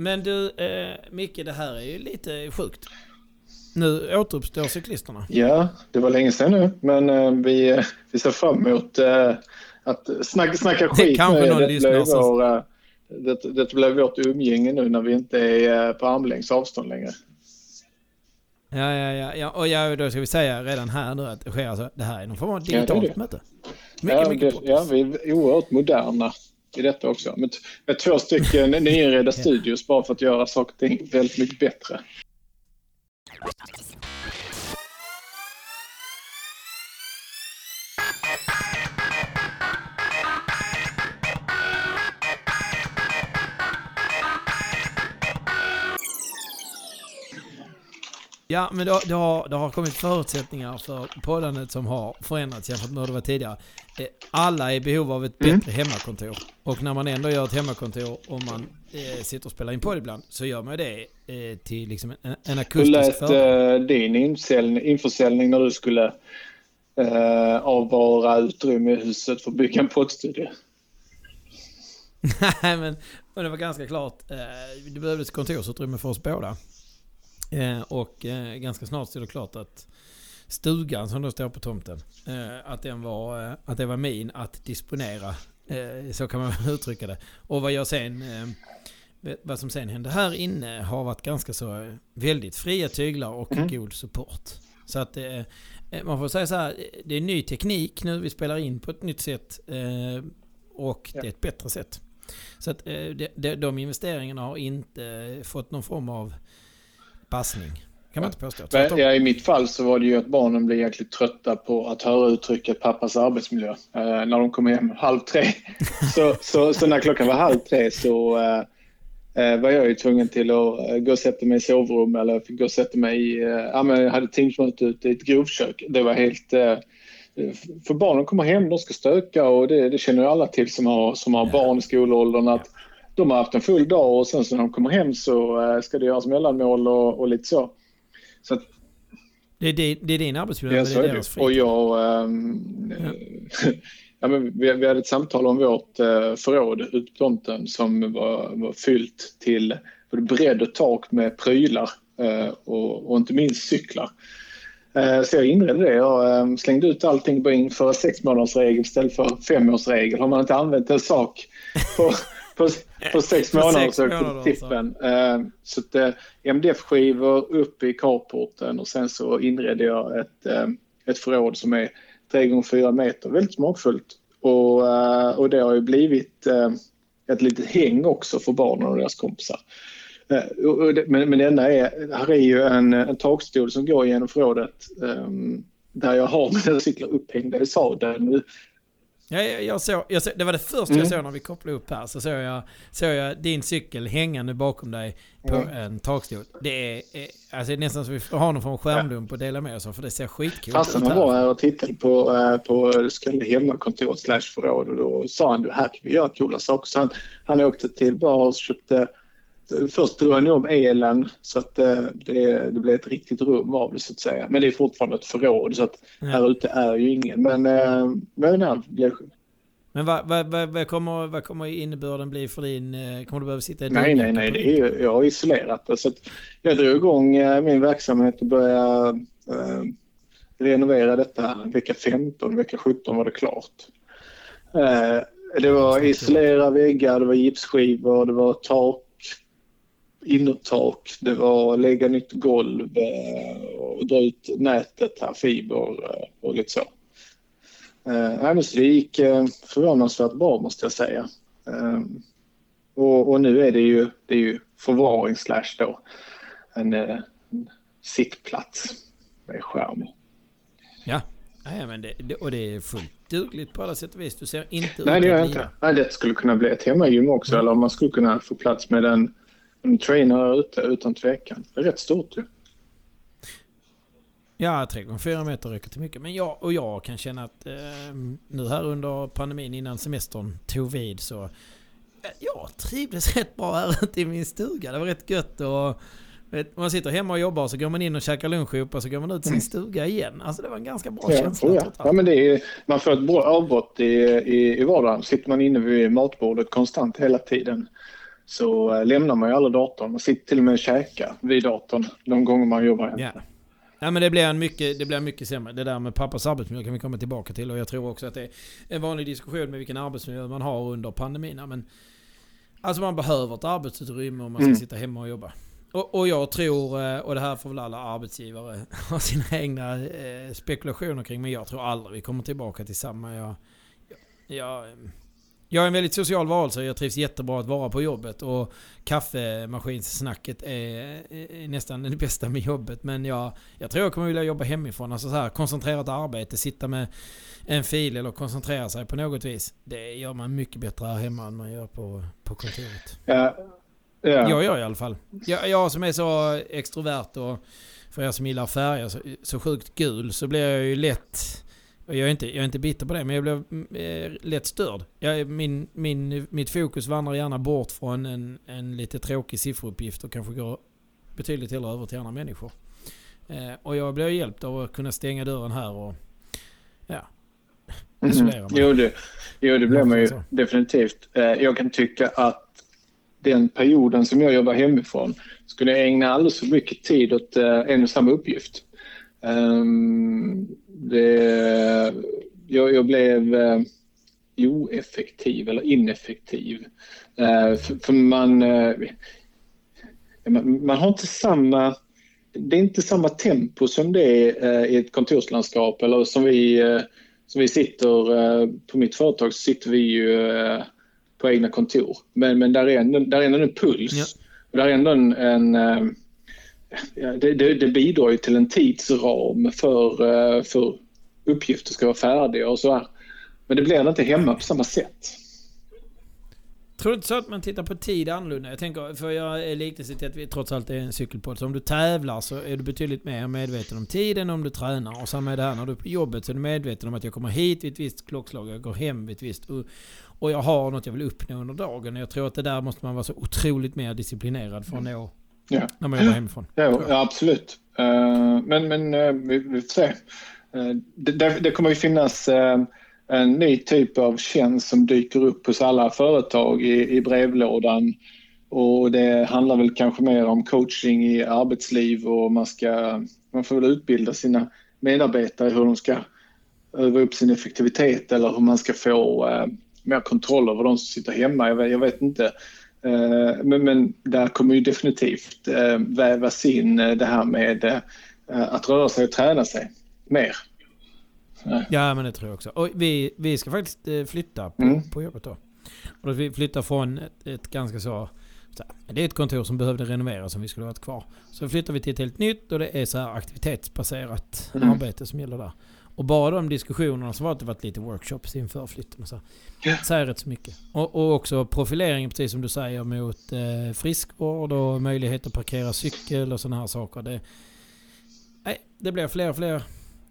Men du, eh, Micke, det här är ju lite sjukt. Nu återuppstår cyklisterna. Ja, det var länge sedan nu, men eh, vi, vi ser fram emot eh, att snacka, snacka skit kanske med någon det. lyssnar vår, eh, det, det blev vårt umgänge nu när vi inte är eh, på armlängds avstånd längre. Ja, ja, ja, ja. Och ja, då ska vi säga redan här nu att det sker alltså, det här är någon form av det digitalt det. möte. Mycket, Ja, mycket det, ja, vi är oerhört moderna i detta också. Med, med två stycken nyinredda studios bara för att göra saker och ting väldigt mycket bättre. Ja, men det, det, har, det har kommit förutsättningar för poddandet som har förändrats jämfört med hur det var tidigare. Eh, Alla är i behov av ett Mm. bättre hemmakontor. Och när man ändå gör ett hemmakontor och man eh, sitter och spelar in podd ibland så gör man det eh, till liksom en, en Hur akustisk lät fördel. eh, din införsäljning, införsäljning när du skulle eh, avvara utrymme i huset för att bygga en poddstudio? Nej, men men det var ganska klart. Eh, det behövdes kontorsutrymme för oss båda. Eh, och eh, ganska snart stod det klart att stugan som då står på tomten, eh, att, den var, eh, att det var min att disponera. Eh, så kan man uttrycka det. Och vad jag sen... Eh, vad som sen hände här inne har varit ganska så väldigt fria tyglar och Mm. god support. Så att man får säga så här, det är ny teknik nu, vi spelar in på ett nytt sätt. Och Ja. det är ett bättre sätt. Så att de investeringarna har inte fått någon form av passning. Kan man inte påstå. Men, ja, I mitt fall så var det ju att barnen blev jäkligt trötta på att höra uttrycket pappas arbetsmiljö. Eh, när de kom hem halv tre. så, så, så när klockan var halv tre så eh, eh, var jag ju tvungen till att eh, gå och sätta mig i sovrum eller fick gå och sätta mig i... Eh, ja, men jag hade teamsmöte ute i ett grovkök. Det var helt... Eh, för barnen kommer hem, de ska stöka och det, det känner ju alla till som har, som har Ja. barn i skolåldern. Att De har haft en full dag och sen så när de kommer hem så eh, ska det göras mellanmål och, och lite så. Så att Det, är, di- det är din arbetsmiljö, Ja, det är deras Och jag... ehm, ja, men vi, vi hade ett samtal om vårt uh, förråd ute på tomten som var, var fyllt till både bredd och tak med prylar eh, och, och inte minst cyklar. Så jag inredde det. Jag eh, slängde ut allting på inför sex månadersregel istället för femårsregel. Har man inte använt en sak på, på, på sex månader sex så månader, åkte tippen. Eh, så att, eh, MDF-skivor upp i carporten och sen så inredde jag ett, eh, ett förråd som är 3 gånger 4 meter. Väldigt smakfullt. Och, eh, och det har ju blivit eh, ett litet häng också för barnen och deras kompisar. Eh, Men, men denna är, här är ju en, en takstol som går genom förrådet ehm, där jag har mina cyklar upphängda i sadeln. Ja, jag, jag såg, jag såg, det var det första Mm. jag såg när vi kopplade upp här. Så såg jag, såg jag din cykel hängande bakom dig på Mm. en takstol. Det är, är alltså det är nästan så vi får ha någon av skärmdump och dela med oss av. För det ser skitcoolt Farsan ut han var här. och tittade på, eh, på kallade hemmakontoret slash förråd och då sa han här kan vi göra coola saker. Så han, han åkte till Bars och köpte Först drog han om elen så att eh, det, det blev ett riktigt rum av det så att säga. Men det är fortfarande ett förråd så att Ja. här ute är ju ingen. Men, eh, men ja, blev Men vad, vad, vad, vad, kommer, vad kommer innebörden bli för din... eh, Kommer du behöva sitta i Nej, nej, nej. Det är ju, jag har isolerat det. Så jag drog igång min verksamhet och började eh, renovera detta vecka 15. Vecka 17 var det klart. Eh, det var isolera väggar, det var gipsskivor, det var tak, innertak, det var lägga nytt golv eh, och dra ut nätet här, fiber eh, och lite så. Eh, nej, så det gick förvånansvärt bra måste jag säga. Eh, och, och nu är det ju, det är ju förvaring slash då en, en sittplats med skärm. Ja, ja men det, det, och det är fullt dugligt på alla sätt och vis. Du ser inte Nej, det gör jag inte. Nej, det skulle kunna bli ett hemmagym också Mm. eller om man skulle kunna få plats med en trainer där ute utan tvekan. Det är rätt stort ju. Ja, 3,4 meter räcker till mycket. Men jag, och jag kan känna att eh, nu här under pandemin innan semestern tog vid så... eh, Jag trivdes rätt bra här ute i min stuga. Det var rätt gött och... Vet, man sitter hemma och jobbar så går man in och käkar lunch ihop och så går man ut till sin stuga igen. Alltså det var en ganska bra Ja, känsla ja. ja, men det är, man får ett bra avbrott i, i, i vardagen. Sitter man inne vid matbordet konstant hela tiden så eh, lämnar man ju aldrig datorn. Man sitter till och med och käkar vid datorn de gånger man jobbar hemma. Ja. Ja men det blir, en mycket, det blir mycket sämre. Det där med pappas arbetsmiljö kan vi komma tillbaka till. Och jag tror också att det är en vanlig diskussion med vilken arbetsmiljö man har under pandemin. Men alltså man behöver ett arbetsutrymme om man ska mm. sitta hemma och jobba. Och, och, jag tror, eh, och det här får väl alla arbetsgivare ha sina egna eh, spekulationer kring. Men jag tror aldrig vi kommer tillbaka till samma. Jag, jag, jag är en väldigt social varelse. Jag trivs jättebra att vara på jobbet. Och kaffemaskinssnacket är, är nästan det bästa med jobbet. Men jag, jag tror jag kommer vilja jobba hemifrån. Alltså så här, koncentrerat arbete. Sitta med en fil eller koncentrera sig på något vis. Det gör man mycket bättre här hemma än man gör på, på kontoret. Ja. Ja. Jag gör i alla fall. Jag, jag som är så extrovert och för er som gillar färger så, så sjukt gul så blir jag ju lätt jag är, inte, jag är inte bitter på det, men jag blev mm, eh, lätt störd. Jag, min, min, mitt fokus vandrar gärna bort från en, en lite tråkig sifferuppgift och kanske går betydligt hellre över till andra människor. Eh, och jag blev hjälpt av att kunna stänga dörren här och ja, mhm. isolera mig. Jo, det, jo, det blev man ju definitivt. Eh, jag kan tycka att den perioden som jag jobbar hemifrån skulle jag ägna alldeles för mycket tid åt eh, en och samma uppgift. Um, det, jag, jag blev uh, oeffektiv eller ineffektiv. Uh, för, för man, uh, man, man, har inte samma... Det är inte samma tempo som det är i ett kontorslandskap eller som vi, som vi sitter... På mitt företag så sitter vi ju på egna kontor. Men, men där, är ändå, där är ändå en puls. Ja. Och där är ändå en, en det, det, det, bidrar ju till en tidsram för, eh, för uppgifter ska vara färdiga och så här. Men det blir inte hemma på samma sätt. Tror du inte så att man tittar på tid annorlunda? Jag tänker, för jag är liknelse till att vi trots allt är en cykelpodd. Så om du tävlar så är du betydligt mer medveten om tiden om du tränar. Och samma är det här, när du är på jobbet så är du medveten om att jag kommer hit vid ett visst klockslag, jag går hem vid ett visst... Och, och jag har något jag vill uppnå under dagen. Jag tror att det där måste man vara så otroligt mer disciplinerad för att nå Ja. När man jobbar hemifrån. Ja, ja absolut. Uh, men men uh, vi, vi får se. Uh, det, det, kommer ju finnas en ny typ av tjänst som dyker upp hos alla företag i, i brevlådan. Och det handlar väl kanske mer om coaching i arbetsliv och man, ska, man får väl utbilda sina medarbetare hur de ska öva upp sin effektivitet eller hur man ska få mer kontroll över de som sitter hemma. Jag vet, jag vet inte Eh, men, men där kommer ju definitivt eh, vävas in eh, det här med att röra sig och träna sig mer. Ja, men det tror jag också. Och vi, vi ska faktiskt flytta på, mm. på jobbet då. Och vi flyttar från ett, ett ganska så... Det är ett kontor som behövde renoveras om vi skulle varit kvar. Så flyttar vi till ett helt nytt och det är så här aktivitetsbaserat mm. arbete som gäller där. Och bara de diskussionerna som varit, det varit lite workshops inför flytten och så. Yeah. Säger rätt så mycket. Och, och, också profileringen, precis som du säger, mot eh, friskvård och möjlighet att parkera cykel och sådana här saker. Det, nej, det blir fler och fler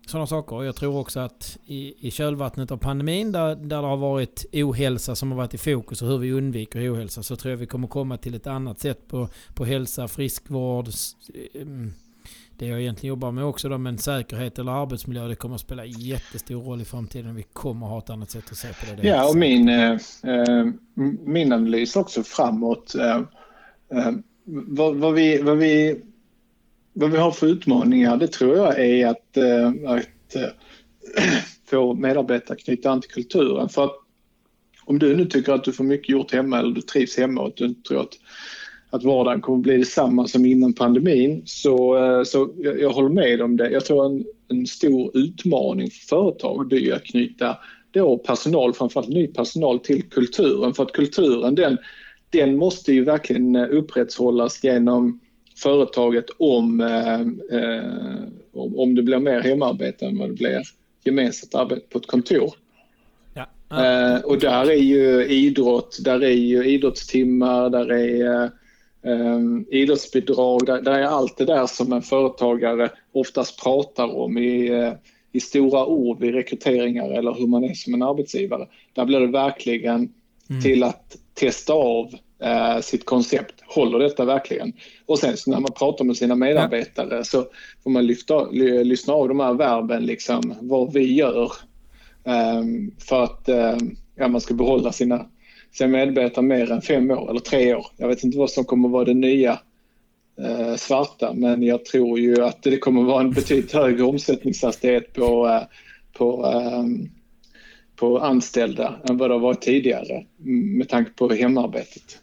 sådana saker. Och jag tror också att i, i kölvattnet av pandemin, där, där det har varit ohälsa som har varit i fokus och hur vi undviker ohälsa, så tror jag vi kommer komma till ett annat sätt på, på hälsa, friskvård, mm, det jag egentligen jobbar med också då, men säkerhet eller arbetsmiljö, det kommer att spela jättestor roll i framtiden. Vi kommer att ha ett annat sätt att se på det. det ja, och min, eh, eh, min analys också framåt. Eh, eh, vad, vad, vi, vad, vi, vad vi har för utmaningar, det tror jag är att, eh, att eh, få medarbetare knyta an till kulturen. För att om du nu tycker att du får mycket gjort hemma eller du trivs hemma och du tror att att vardagen kommer bli detsamma som innan pandemin. Så, eh, så jag, jag håller med om det. Jag tror en, en stor utmaning för företag är att knyta då personal, framförallt ny personal, till kulturen. För att kulturen den, den måste ju verkligen eh, upprätthållas genom företaget om, eh, eh, om det blir mer hemarbete än vad det blir gemensamt arbete på ett kontor. Ja. Eh, och där är ju idrott, där är ju idrottstimmar, där är Um, idrottsbidrag, där, där, är allt det där som en företagare oftast pratar om i, uh, i stora ord vid rekryteringar eller hur man är som en arbetsgivare. Där blir det verkligen mm. till att testa av uh, sitt koncept. Håller detta verkligen? Och sen när man pratar med sina medarbetare ja. så får man lyfta, lyssna av de här verben, liksom, vad vi gör um, för att um, ja, man ska behålla sina sen medarbetare mer än fem år eller tre år. Jag vet inte vad som kommer vara det nya eh, svarta men jag tror ju att det kommer vara en betydligt högre omsättningshastighet på, eh, på, eh, på anställda än vad det har varit tidigare med tanke på hemarbetet.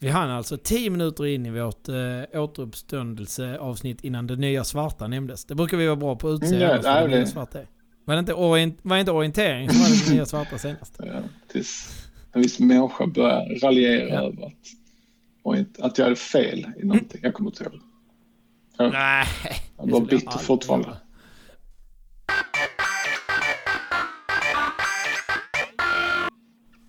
Vi hann alltså tio minuter in i vårt äh, återuppståndelseavsnitt innan det nya svarta nämndes. Det brukar vi vara bra på att utse. Mm, ja, det, det. Nya svarta är. Var det inte, orient, var inte orientering som var det nya svarta senast? Ja, tills en viss människa började raljera ja. över att, att jag hade fel i någonting. Jag kommer inte ihåg. Jag, Nej. Jag var bitter fortfarande.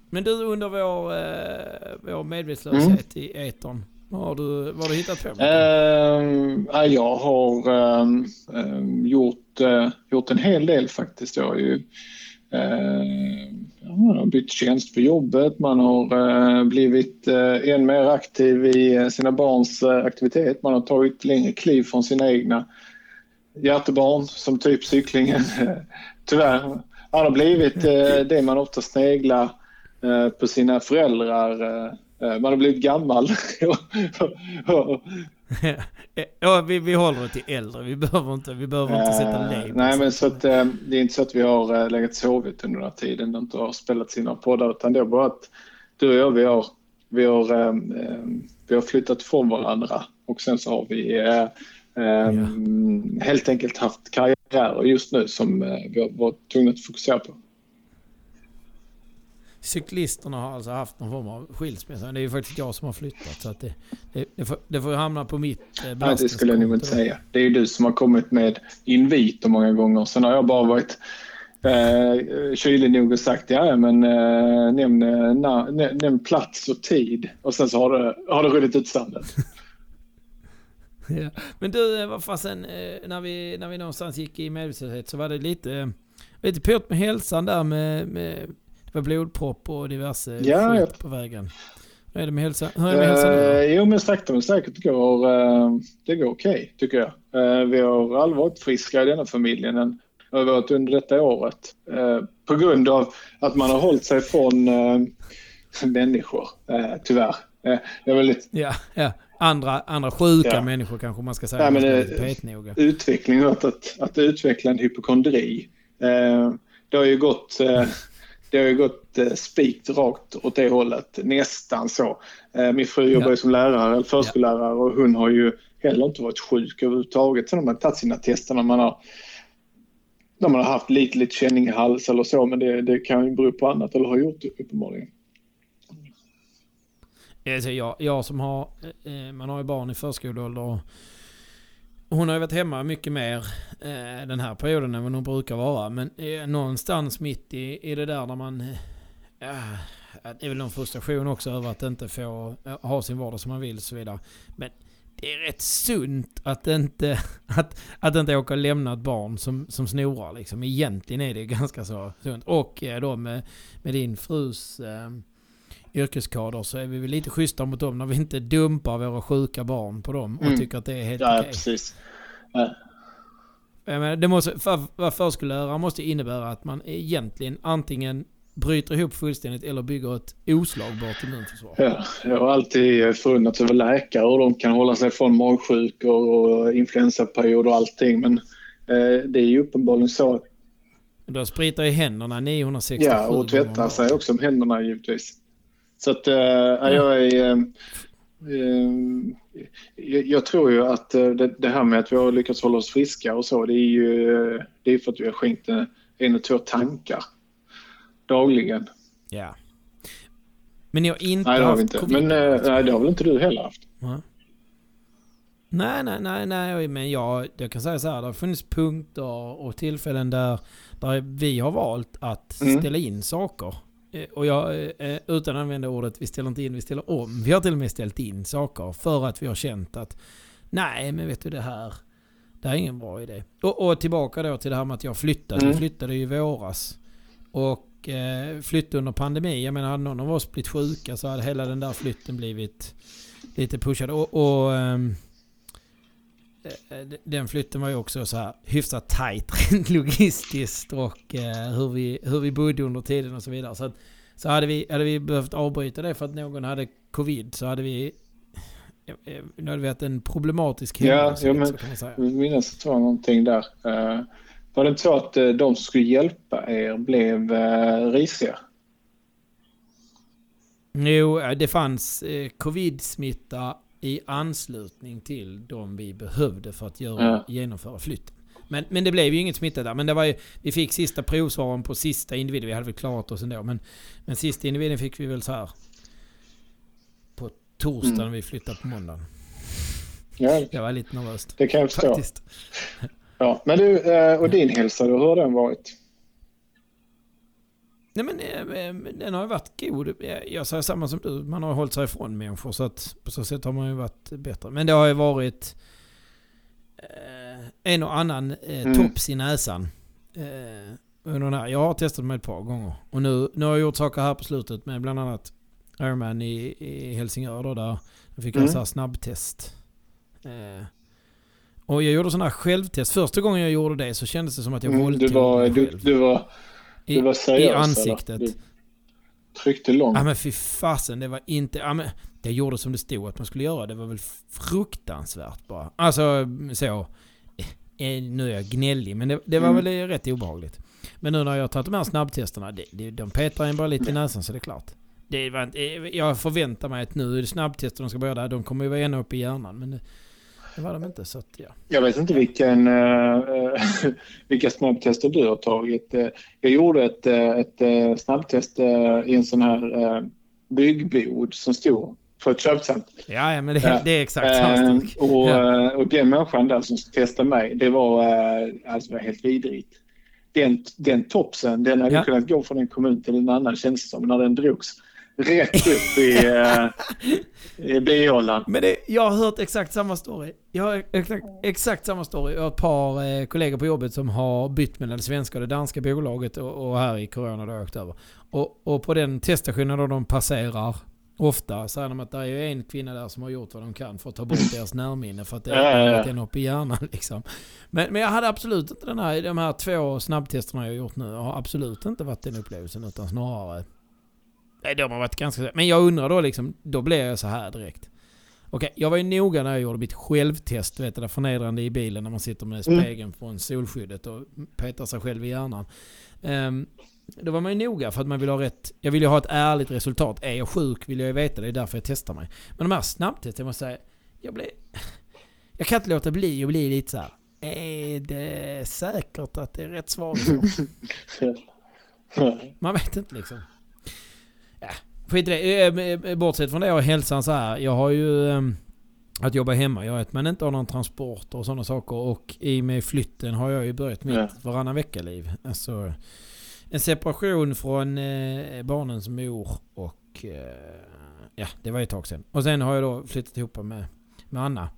Men du under vår, eh, vår medvetslöshet mm. i etern. Vad har du, vad har du hittat på? Uh, jag har um, gjort, uh, gjort en hel del faktiskt. Jag har ju man har bytt tjänst på jobbet, man har eh, blivit eh, än mer aktiv i sina barns aktivitet. Man har tagit längre kliv från sina egna hjärtebarn som typ cyklingen. Tyvärr. Man har blivit det man ofta sneglar på sina föräldrar man har blivit gammal. ja, vi, vi håller det till äldre. Vi behöver inte, vi behöver inte sätta eh, labels. Nej, men så att, eh, det är inte så att vi har legat och sovit under den här tiden och inte har spelat sina poddar. Utan det är bara att du och jag, vi har, vi har, vi har flyttat ifrån varandra. Och sen så har vi ja. helt enkelt haft karriärer just nu som vi har varit tvungna att fokusera på cyklisterna har alltså haft någon form av skilsmässa. Det är ju faktiskt jag som har flyttat. Så att det, det, det, får, det får hamna på mitt eh, Nej, det skulle jag nog inte säga. Det är ju du som har kommit med inviter många gånger. Sen har jag bara varit eh, kylig nog och sagt ja men eh, nämn, eh, na, nämn plats och tid. Och sen så har det, har det runnit ut sanden. ja. Men du, eh, vad fasen, eh, när vi, när vi någonstans gick i medvetslöshet så var det lite, lite pyrt med hälsan där med, med var blodpropp och diverse ja, skit på vägen. Hur är det med hälsan? Hur är det med hälsan uh, jo, men sakta men säkert går uh, det går okej, okay, tycker jag. Uh, vi har varit friska i denna familjen än har varit under detta året. Uh, på grund av att man har hållit sig från människor, tyvärr. jag är väldigt... Ja, ja. Andra, andra sjuka ja. människor kanske man ska säga. Ja, men, uh, utvecklingen att, att, att utveckla en hypokondri. det har ju gått det har ju gått eh, spikt rakt åt det hållet, nästan så. Eh, min fru jobbar ju som lärare, förskollärare och hon har ju heller inte varit sjuk överhuvudtaget. Sen har man tagit sina tester när man har, när man har haft lite, lite känning i hals eller så, men det, det kan ju bero på annat, eller har gjort det uppenbarligen. Alltså jag, jag som har, man har ju barn i förskoleålder hon har ju varit hemma mycket mer eh, den här perioden än vad hon brukar vara. Men eh, någonstans mitt i, i det där när man... Eh, eh det är väl någon frustration också över att inte få eh, ha sin vardag som man vill och så vidare. Men det är rätt sunt att inte, att, att inte åka och lämna ett barn som, som snorar liksom. Egentligen är det ganska så sunt. Och eh, då med, med din frus eh, yrkeskader så är vi väl lite schyssta mot dem när vi inte dumpar våra sjuka barn på dem och mm. tycker att det är helt ja, okej. Precis. Ja. Men det måste, för, vara förskollärare måste innebära att man egentligen antingen bryter ihop fullständigt eller bygger ett oslagbart immunförsvar. Ja, jag har alltid förundrats över läkare och de kan hålla sig från magsjukor och influensaperiod och allting. Men eh, det är ju uppenbarligen så. De spritar i händerna 967 Ja, och tvättar sig också om händerna givetvis. Så att äh, jag är... Äh, jag, jag tror ju att det, det, här med att vi har lyckats hålla oss friska och så, det är ju det är för att vi har skänkt en och två tankar dagligen. Ja. Men ni har inte nej, det har vi inte. Men nej, det har väl inte du heller haft? Ja. Nej, nej, nej, nej, men jag, jag kan säga så här, det har funnits punkter och tillfällen där, där vi har valt att mm. ställa in saker. Eh, och jag, eh, utan att använda ordet vi ställer inte in, vi ställer om. Vi har till och med ställt in saker för att vi har känt att nej, men vet du det här, det här är ingen bra idé. Och, och tillbaka då till det här med att jag flyttade. Mm. Jag flyttade ju i våras. Och eh, flyttade under pandemi. Jag menar, hade någon av oss blivit sjuka så hade hela den där flytten blivit lite pushad. Och, och eh, den flytten var ju också så här hyfsat tajt rent logistiskt och eh, hur, vi, hur vi bodde under tiden och så vidare. Så att Så hade vi, hade vi behövt avbryta det för att någon hade covid så hade vi... Nu hade vi haft en problematisk ja, ja, men. Jag minns att det var någonting där. Uh, var det inte så att uh, de som skulle hjälpa er blev uh, risiga? Jo, det fanns eh, covid-smitta i anslutning till de vi behövde för att göra, ja. genomföra flytten. Men, men det blev ju inget smitta där. Men det var ju, vi fick sista provsvaren på sista individen. Vi hade väl klarat oss ändå. Men, men sista individen fick vi väl så här på torsdagen mm. vi flyttade på måndagen. Ja. Jag var lite nervös. Det kan jag förstå. Faktiskt. Ja, men du, eh, och din hälsa då, hur har den varit? Nej men eh, den har ju varit god. Jag säger samma som du. Man har hållit sig ifrån människor. Så att på så sätt har man ju varit bättre. Men det har ju varit eh, en och annan eh, mm. tops i näsan. Eh, jag har testat mig ett par gånger. Och nu, nu har jag gjort saker här på slutet med bland annat Ironman i, i Helsingör. Då, där jag fick mm. en snabbtest. Eh, och jag gjorde sådana här självtest. Första gången jag gjorde det så kändes det som att jag mm, våldtog mig själv. Du, du var i, seriös, i ansiktet. Du tryckte långt. Ja men fy fasen, det var inte... Ja, men, det gjorde som det stod att man skulle göra. Det var väl fruktansvärt bara. Alltså så... Eh, nu är jag gnällig, men det, det var mm. väl rätt obehagligt. Men nu när jag har tagit de här snabbtesterna, det, det, de petar en bara lite i näsan så det är klart. Det var inte, jag förväntar mig att nu är det snabbtester de ska börja där. De kommer ju vara ända uppe i hjärnan. Men det var de inte. Så att, ja. Jag vet inte vilken, uh, vilka snabbtester du har tagit. Jag gjorde ett, ett uh, snabbtest i en sån här byggbod som stod på ett köpcentrum. Ja, ja, men det, det är exakt samma sak. Och, ja. och den människan där som testade mig, det var, alltså, helt vidrigt. Den, den topsen, den hade ja. kunnat gå från en kommun till en annan känns som när den drogs rätt upp i, uh, i bihålan. Men det, jag har hört exakt samma story. Jag har exakt, exakt samma story. Jag har ett par eh, kollegor på jobbet som har bytt mellan det svenska och det danska bolaget och, och här i corona då åkt över. Och, och på den teststationen då de passerar Ofta säger de att det är en kvinna där som har gjort vad de kan för att ta bort deras närminne för att det är ja, ja, ja. upp i hjärnan. Liksom. Men, men jag hade absolut inte den här, de här två snabbtesterna jag har gjort nu. Har absolut inte varit den upplevelsen utan snarare Nej, de har varit ganska... Men jag undrar då liksom, då blev jag så här direkt. Okej, jag var ju noga när jag gjorde mitt självtest, vet det där förnedrande i bilen när man sitter med mm. spegeln mm. från solskyddet och petar sig själv i hjärnan. Um, då var man ju noga för att man vill ha rätt... Jag vill ju ha ett ärligt resultat. Är jag sjuk vill jag ju veta, det är därför jag testar mig. Men de här snabbtesten, jag måste säga, jag blir... Jag kan inte låta bli att bli lite så här. Är det säkert att det är rätt svar? Man vet inte liksom. Skit i det. Eh, eh, bortsett från det och hälsan så här. Jag har ju ehm, att jobba hemma. Jag vet men inte har någon transport och sådana saker. Och i och med flytten har jag ju börjat mitt ja. varannan vecka-liv. Alltså en separation från eh, barnens mor och ja, det var ett tag sedan. Och sen har jag då flyttat ihop med, med Anna.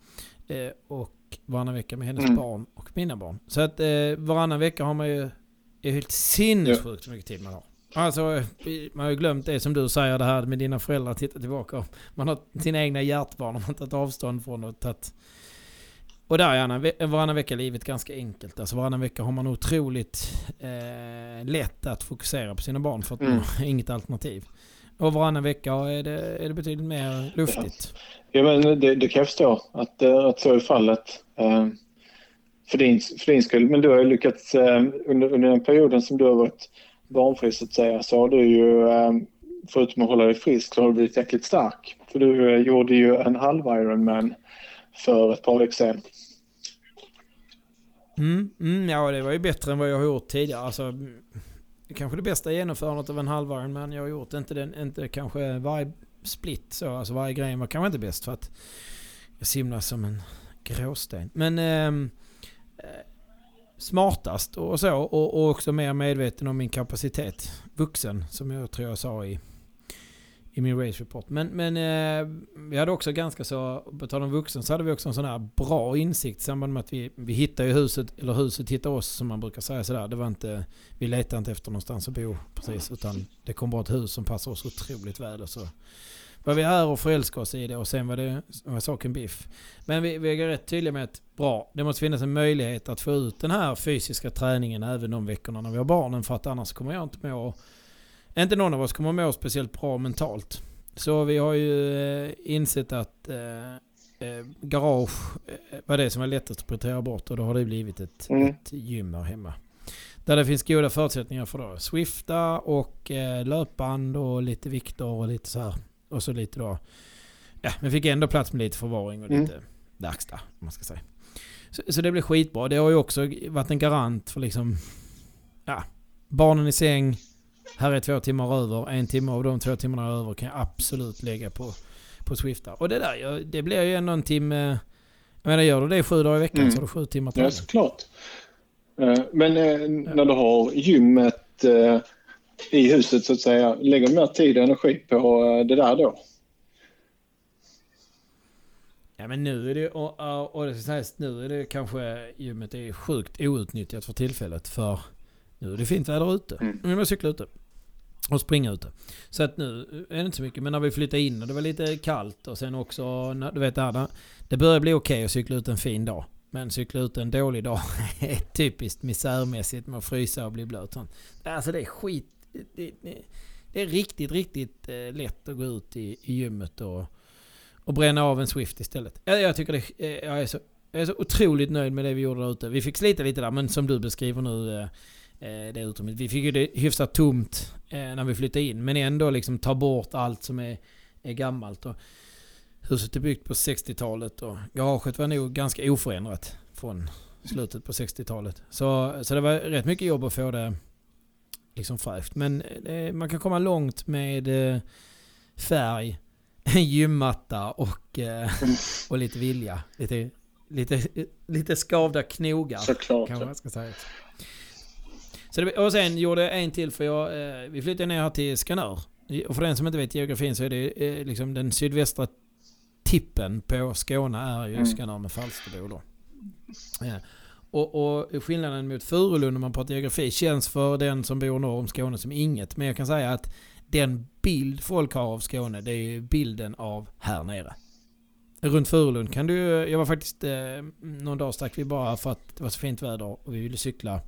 och varannan vecka med hennes mm. barn och mina barn. Så att varannan vecka har man ju är helt sinnessjukt ja. mycket tid man har. Alltså, man har ju glömt det som du säger, det här med dina föräldrar, titta tillbaka. Man har sina egna hjärtbarn, man har tagit avstånd från och tagit... Och där är varannan vecka livet ganska enkelt. Alltså varannan vecka har man otroligt eh, lätt att fokusera på sina barn för att mm. man har inget alternativ. Och varannan vecka är det, är det betydligt mer luftigt. Ja, men det, det kan jag förstå att, eh, att så är fallet. Eh, för din, för din skull. Men du har ju lyckats eh, under, under den perioden som du har varit barnfri så att säga så har du ju eh, förutom att hålla dig frisk så har du blivit jäkligt stark. För du eh, gjorde ju en halv Ironman för ett par veckor sedan. Mm, mm, ja, det var ju bättre än vad jag har gjort tidigare. Alltså, kanske det bästa genomförandet av en halv Ironman jag har gjort. Inte, den, inte kanske varje split så. Alltså varje grej var kanske inte bäst för att jag simlar som en gråsten. Men eh, smartast och så. Och, och, också mer medveten om min kapacitet. Vuxen, som jag tror jag sa i, i min race report. Men, men eh, vi hade också ganska så, på tal om vuxen, så hade vi också en sån här bra insikt i samband med att vi, vi hittade huset, eller huset hittade oss som man brukar säga sådär. Det var inte, vi letade inte efter någonstans att bo precis, utan det kom bara ett hus som passade oss otroligt väl. Och så var vi här och förälskade oss i det och sen var det var saken biff. Men vi, vi är rätt tydliga med att bra, det måste finnas en möjlighet att få ut den här fysiska träningen även de veckorna när vi har barnen för att annars kommer jag inte må inte någon av oss kommer må speciellt bra mentalt. Så vi har ju eh, insett att eh, eh, garage eh, var det som var lättast att prioritera bort och då har det blivit ett, Mm. ett gym där hemma. Där det finns goda förutsättningar för då Swifta och eh, löpband och lite vikter och lite så här. Och så lite då... Ja, men fick ändå plats med lite förvaring och Mm. lite verkstad om man ska säga. Så, så det blir skitbra. Det har ju också varit en garant för liksom... Ja, barnen i säng. Här är två timmar över. En timme av de två timmarna över kan jag absolut lägga på, på Swifta. Och det där, ja, det blir ju ändå en timme... Jag menar, gör du det sju dagar i veckan Mm. så har du sju timmar Ja, träning. såklart. Eh, Men eh, när du har gymmet eh, i huset så att säga, lägger mer tid och energi på eh, det där då? Ja men nu är det och, och, det ska sägas, nu är det kanske gymmet är sjukt outnyttjat för tillfället för nu är det fint väder ute. Mm. Nu vill man cykla ute. Och springa ute. Så att nu är det inte så mycket. Men när vi flyttade in och det var lite kallt och sen också, när- du vet det här, det börjar bli okej att cykla ut en fin dag. Men cykla ut en dålig dag är typiskt misärmässigt med att frysa och bli blöt. Alltså det är skit. Det, det, det är riktigt, riktigt eh, lätt att gå ut i, i gymmet och, och bränna av en Swift istället. Jag, jag tycker det, eh, jag är, så, jag är så otroligt nöjd med det vi gjorde där ute. Vi fick slita lite där, men som du beskriver nu, eh, det utrymmet. Vi fick ju det hyfsat tomt när vi flyttade in, men ändå liksom ta bort allt som är, är gammalt. Och huset är byggt på 60-talet och garaget var nog ganska oförändrat från slutet på 60-talet. Så, så det var rätt mycket jobb att få det liksom fräscht. Men eh, man kan komma långt med eh, färg, gymmatta och, eh, och lite vilja. Lite, lite, lite skavda knogar. Såklart. Kanske man ska säga. Så det, och sen gjorde jag en till för jag, eh, vi flyttade ner här till Skanör. Och för den som inte vet geografin så är det eh, liksom den sydvästra tippen på Skåne är ju Mm. Skanör med Falsterbo då. Eh, och, och skillnaden mot Furulund om man pratar geografi känns för den som bor norr om Skåne som inget. Men jag kan säga att den bild folk har av Skåne det är ju bilden av här nere. Runt Furulund kan du Jag var faktiskt eh, någon dag stack vi bara för att det var så fint väder och vi ville cykla.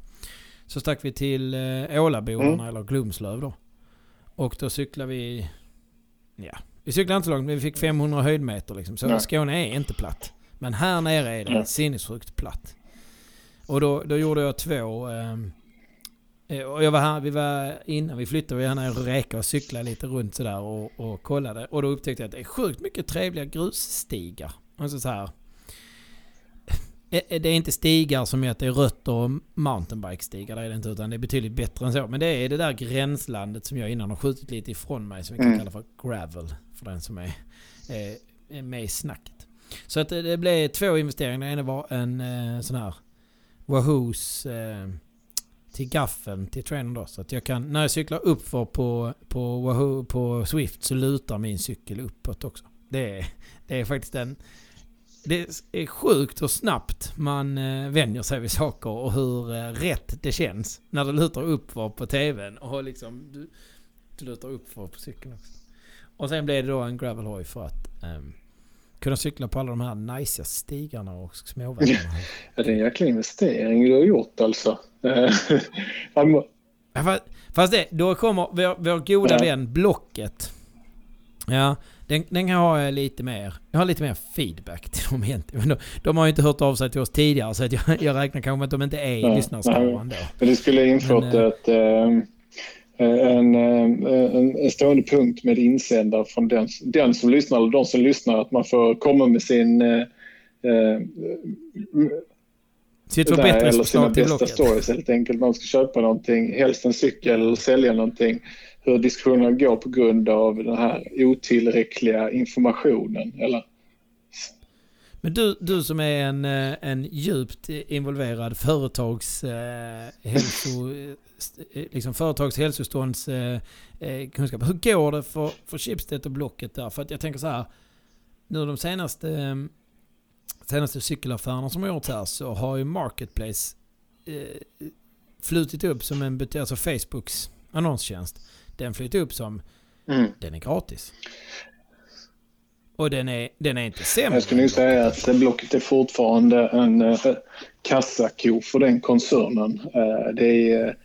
Så stack vi till eh, Ålabodarna Mm. eller Glumslöv då. Och då cyklade vi... Ja, vi cyklade inte så långt men vi fick 500 höjdmeter liksom. Så Nej. Skåne är inte platt. Men här nere är det Nej. sinnessjukt platt. Och då, då gjorde jag två... ehm, eh, och jag var här, vi var innan vi flyttade, vi var här och reka och cykla lite runt sådär och, och kollade. Och då upptäckte jag att det är sjukt mycket trevliga grusstigar. Alltså så här. Eh, eh, Det är inte stigar som är att det är rötter och mountainbike-stigar, det är det inte. Utan det är betydligt bättre än så. Men det är det där gränslandet som jag innan har skjutit lite ifrån mig. Som vi kan Mm. kalla för gravel. För den som är, är, är med i snacket. Så att det, blev två investeringar. Den ena var en eh, sån här Wahoos eh, till gaffeln till trainern då. Så att jag kan, när jag cyklar uppför på, på, Wahoo, på Swift så lutar min cykel uppåt också. Det är, det är faktiskt en... Det är sjukt hur snabbt man eh, vänjer sig vid saker och hur eh, rätt det känns när du lutar uppför på tvn och liksom du, du lutar uppför på cykeln också. Och sen blev det då en gravelhoj för att Eh, kunna cykla på alla de här najsiga stigarna och småvägarna. Ja, det är en jäkla investering du har gjort alltså. Ja, fast, fast det, då kommer vår, vår goda Ja. vän Blocket. Ja, den, den kan ha eh, lite mer, jag har lite mer feedback till dem egentligen. De, de har ju inte hört av sig till oss tidigare så jag, jag räknar kanske med att de inte är i Ja, lyssnarskaran då. Men det skulle ha infört Men, eh, ett, eh, en, eh, en, en stående punkt med insändare från den, den som lyssnar eller de som lyssnar att man får komma med sin eh, eh, Sitt där, eller sina bästa Blocket. stories helt enkelt. Man ska köpa någonting, helst en cykel eller sälja någonting. Hur diskussionerna går på grund av den här otillräckliga informationen. Eller? Men du, du som är en, eh, en djupt involverad företags, eh, hälso, eh, liksom företags hälsostånds eh, eh, kunskap. Hur går det för, för Schibsted och Blocket där? För att jag tänker så här. Nu de senaste, senaste cykelaffärerna som har gjorts här så har ju Marketplace eh, flutit upp som en, alltså Facebooks annonstjänst. Den flyter upp som, Mm. den är gratis. Och den är, den är inte sämre. Jag skulle nog säga att Blocket är fortfarande en eh, kassako för den koncernen. Eh, det är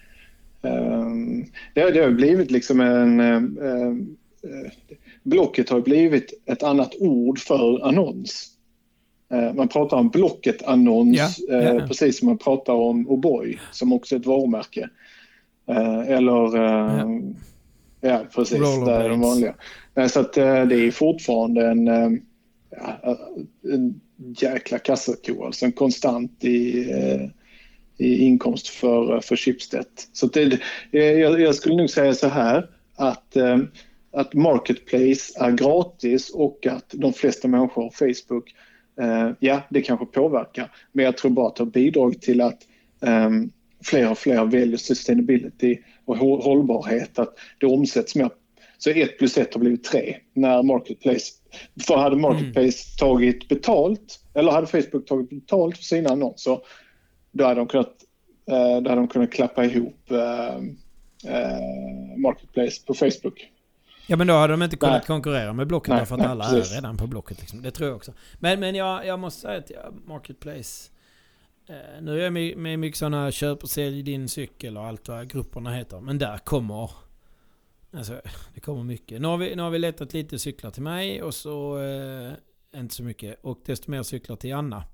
Um, det, det har blivit liksom en... Uh, Blocket har blivit ett annat ord för annons. Man pratar om Blocket-annons yeah, yeah. precis som man pratar om O'boy som också är ett varumärke. Eller. Ja, precis. Det är de vanliga. Så att det är fortfarande en, en jäkla kassako, alltså en konstant i, i inkomst för, för Schibsted. Så det, jag, jag, skulle nog säga så här att, att Marketplace är gratis och att de flesta människor har Facebook. Ja, det kanske påverkar, men jag tror bara att det har bidragit till att fler och fler väljer sustainability och hållbarhet, att det omsätts mer. Så ett plus ett har blivit tre när Marketplace... För hade Marketplace mm. tagit betalt, eller hade Facebook tagit betalt för sina annonser, då hade de kunnat, eh, då hade de kunnat klappa ihop eh, eh, Marketplace på Facebook. Ja men då hade de inte kunnat nej. konkurrera med Blocket nej, därför att nej, alla precis. är redan på Blocket. Liksom. Det tror jag också. Men, men jag, jag måste säga att ja, Marketplace Eh, nu är jag med, med mycket sådana köp och sälj din cykel och allt vad grupperna heter. Men där kommer... Alltså, det kommer mycket. Nu har vi, nu har vi letat lite cyklar till mig och så... Eh, inte så mycket. Och desto mer cyklar till Anna.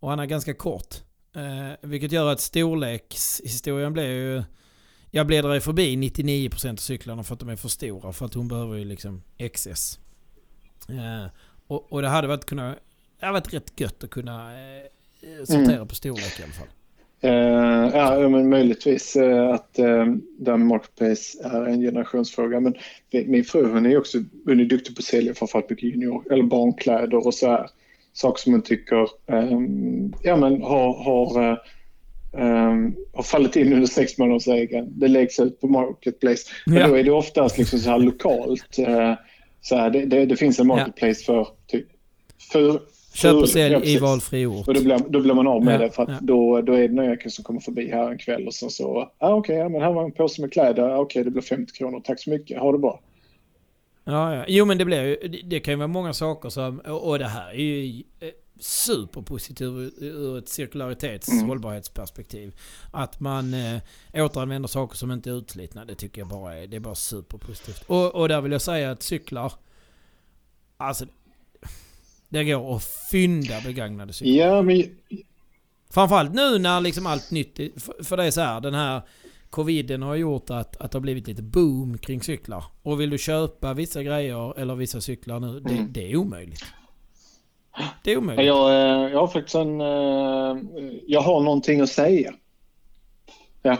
Och Anna är ganska kort. Eh, vilket gör att storlekshistorien blir ju... Jag bläddrar ju förbi 99% av cyklarna för att de är för stora. För att hon behöver ju liksom XS. Eh, och, och det hade varit, kunna, det hade varit rätt gött att kunna Eh, sortera mm. på storlek i alla fall. Uh, ja, men möjligtvis uh, att uh, den marketplace är en generationsfråga. Men min fru hon är också hon är duktig på att sälja framförallt mycket junior eller barnkläder och så här. Saker som hon tycker um, ja, men har, har, um, har fallit in under sex månadersregeln. Det läggs ut på marketplace. Men ja. då är det oftast liksom så här lokalt. så här, det, det, det, finns en marketplace ja. för typ för, Köp och sälj i valfri ort. Och då blir, då blir man av med ja, det för att ja. då, då är det någon som kommer förbi här en kväll och så så, ah, okej, okay, ja, men här var en påse med kläder, ah, okej okay, det blir 50 kronor, tack så mycket, ha det bra. Ja, ja. Jo men det blir ju, det kan ju vara många saker som, och det här är ju eh, superpositivt ur ett cirkularitets mm. hållbarhetsperspektiv. Att man eh, återanvänder saker som inte är utslitna, det tycker jag bara är, det är bara superpositivt. Och, och där vill jag säga att cyklar, alltså det går att fynda begagnade cyklar. Ja, men... Framförallt nu när liksom allt nytt... För det är så här, den här coviden har gjort att, att det har blivit lite boom kring cyklar. Och vill du köpa vissa grejer eller vissa cyklar nu, det, mm. det är omöjligt. Det är omöjligt. Jag, eh, jag har faktiskt en... Eh, jag har någonting att säga. Ja.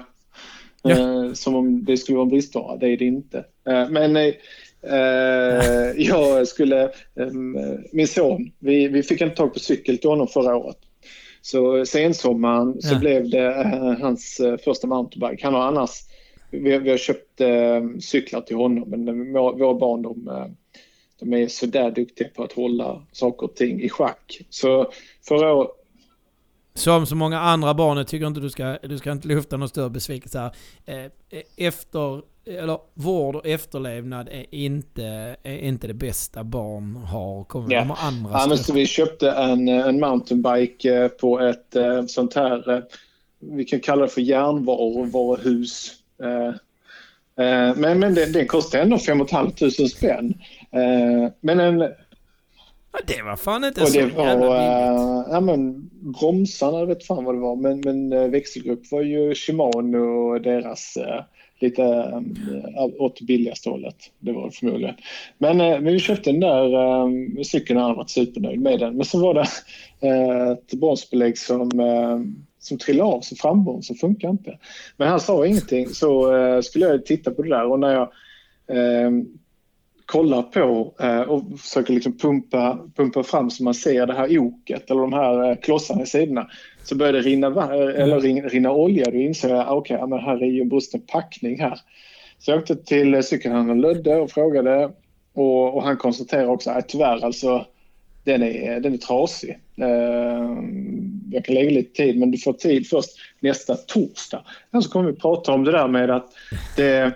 ja. Eh, som om det skulle vara en bristvara. Det är det inte. Men jag skulle, um, min son, vi, vi fick inte tag på cykel till honom förra året. Så sensommaren så ja. blev det uh, hans uh, första mountainbike. Han har annars, vi, vi har köpt cyklar till honom men våra barn de, de är sådär duktiga på att hålla saker och ting i schack. Så förra året som så många andra barn, jag tycker inte du ska, du ska inte lufta någon större besvikelse här. Efter eller vård och efterlevnad är inte, är inte det bästa barn har. Kommer ja. de andra ja, men så vi köpte en, en mountainbike eh, på ett eh, sånt här, eh, vi kan kalla det för järnvaruhus. Men, men den, den kostar ändå 5 500 spänn. Men en... det var fan inte och så det var, ja, men Bromsarna, jag vet fan vad det var, men, men växelgrupp var ju Shimano och deras lite äh, åt billigaste hållet. Det var det förmodligen. Men, äh, men vi köpte den där äh, cykeln och han var supernöjd med den. Men så var det äh, ett bromsbelägg som, äh, som trillade av, så frambromsen funkar inte. Men han sa ingenting så äh, skulle jag titta på det där och när jag äh, kollar på eh, och försöker liksom pumpa, pumpa fram så man ser det här oket eller de här eh, klossarna i sidorna så börjar det rinna, eller rinna, rinna olja. Då inser jag att okay, men här är ju en brusten packning här. Så jag åkte till cykelhandeln Lödde och frågade och, och han konstaterar också att tyvärr alltså den är, den är trasig. Eh, jag kan lägga lite tid men du får tid först nästa torsdag. Sen så kommer vi prata om det där med att det,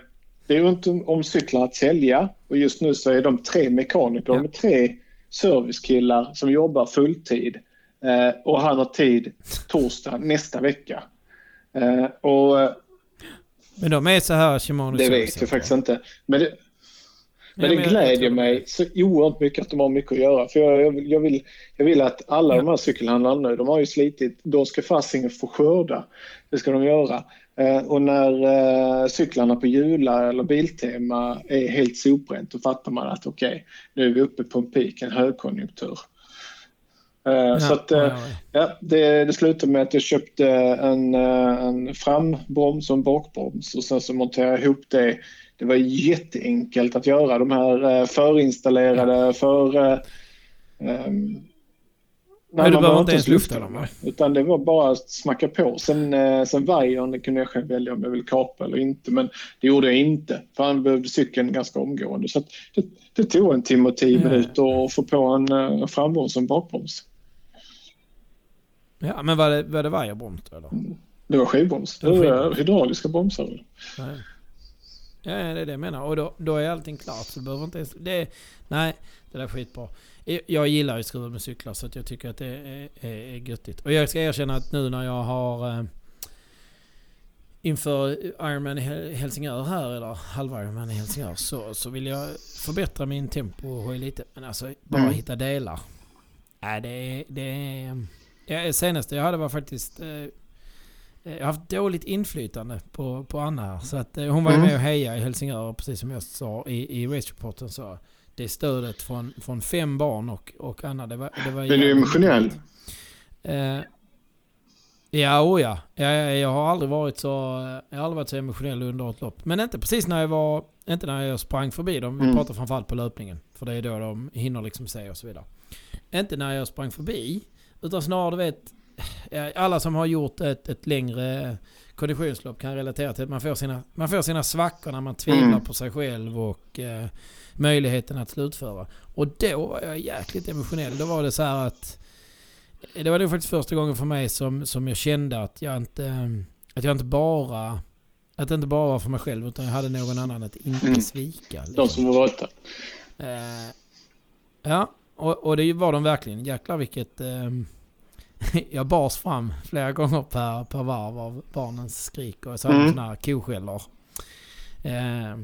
det är runt om cyklar att sälja och just nu så är de tre mekaniker, ja. de tre servicekillar som jobbar fulltid Eh, och han har tid torsdag nästa vecka. Eh, och Men de är så här Shimano Det vet jag faktiskt inte. Men det, men det glädjer mig så oerhört mycket att de har mycket att göra. För jag, jag, vill, jag, vill, jag vill att alla ja. de här cykelhandlarna nu, de har ju slitit, de ska fastingen få skörda. Det ska de göra. Eh, och när eh, cyklarna på Jula eller Biltema är helt soprent då fattar man att okej, okay, nu är vi uppe på en peak, en högkonjunktur. Eh, ja, så att, ja, ja. det, det slutade med att jag köpte en, en frambroms och en bakbroms och sen så monterade jag ihop det det var jätteenkelt att göra de här förinstallerade för... Um, Nej, du behöver inte ens lufta dem? Utan det var bara att smacka på. Sen, eh, sen vajern kunde jag själv välja om jag vill kapa eller inte. Men det gjorde jag inte. För han behövde cykeln ganska omgående. Så det, det, tog en timme och tio mm. minuter att få på en, en frambroms och en bakbroms. Ja, men var det, var det vajerbroms då? Eller? Det var skivbroms. Det var hydrauliska bromsar. Nej. Ja, det är det jag menar. Och då, då är allting klart. Så behöver inte ens, det, nej, det där är skitbra. Jag gillar ju skruva med cyklar så jag tycker att det är, är, är göttigt. Och jag ska erkänna att nu när jag har... Eh, inför Ironman i Helsingör här, eller halva Ironman i Helsingör, så, så vill jag förbättra min tempo lite. Men alltså, bara mm. hitta delar. Nej, det är... Det är ja, senaste jag hade var faktiskt... Eh, jag har haft dåligt inflytande på, på Anna här. Så att, eh, hon var mm. med och hejade i Helsingör, precis som jag sa i, i race reporten. Så det stödet från, från fem barn och, och Anna, det var... Det var är du emotionell? Eh, ja, oh ja. Jag, jag har aldrig varit så... Jag har aldrig varit så emotionell under ett lopp. Men inte precis när jag var... Inte när jag sprang förbi dem. Vi mm. pratar framförallt på löpningen. För det är då de hinner liksom se och så vidare. Inte när jag sprang förbi. Utan snarare, du vet... Alla som har gjort ett, ett längre konditionslopp kan relatera till att man får sina, man får sina svackor när man tvivlar mm. på sig själv och eh, möjligheten att slutföra. Och då var jag jäkligt emotionell. Då var det så här att... Det var nog faktiskt första gången för mig som, som jag kände att jag inte... Att jag inte bara... Att det inte bara var för mig själv utan jag hade någon annan att inte mm. svika. Liksom. De som var där. Eh, ja, och, och det var de verkligen. Jäklar vilket... Eh, jag bars fram flera gånger per, per varv av barnens skrik och så hade mm. sådana här koskällor. Eh,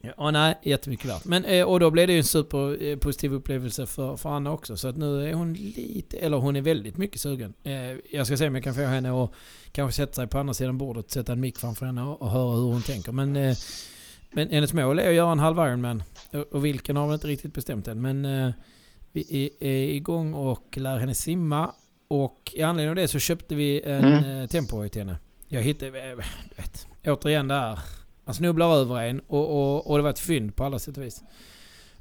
Ja, nej, jättemycket värt. Men, eh, och då blev det ju en superpositiv upplevelse för, för Anna också. Så att nu är hon lite, eller hon är väldigt mycket sugen. Eh, jag ska se om jag kan få henne att kanske sätta sig på andra sidan bordet, sätta en mick framför henne och, höra hur hon tänker. Men, eh, men hennes mål är att göra en halv Ironman. Och vilken har vi inte riktigt bestämt än. Men vi är igång och lär henne simma. Och i anledning av det så köpte vi en mm. tempohöjd till henne. Jag hittade, vet, återigen där man snubblar över en och, och, och det var ett fynd på alla sätt och vis.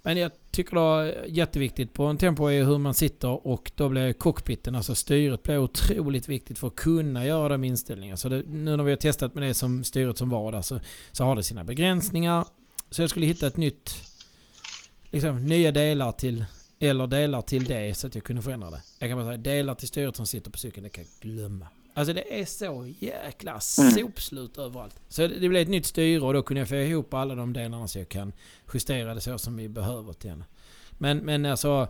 Men jag tycker det är jätteviktigt på en tempo är hur man sitter och då blir cockpiten, alltså styret, blir otroligt viktigt för att kunna göra de inställningarna. Så det, nu när vi har testat med det som styret som var där så, så har det sina begränsningar. Så jag skulle hitta ett nytt, liksom nya delar till, eller delar till det så att jag kunde förändra det. Jag kan bara säga delar till styret som sitter på cykeln, det kan jag glömma. Alltså det är så jäkla mm. sopslut mm. överallt. Så det, det blev ett nytt styre och då kunde jag få ihop alla de delarna så jag kan justera det så som vi behöver till henne. Men, men alltså...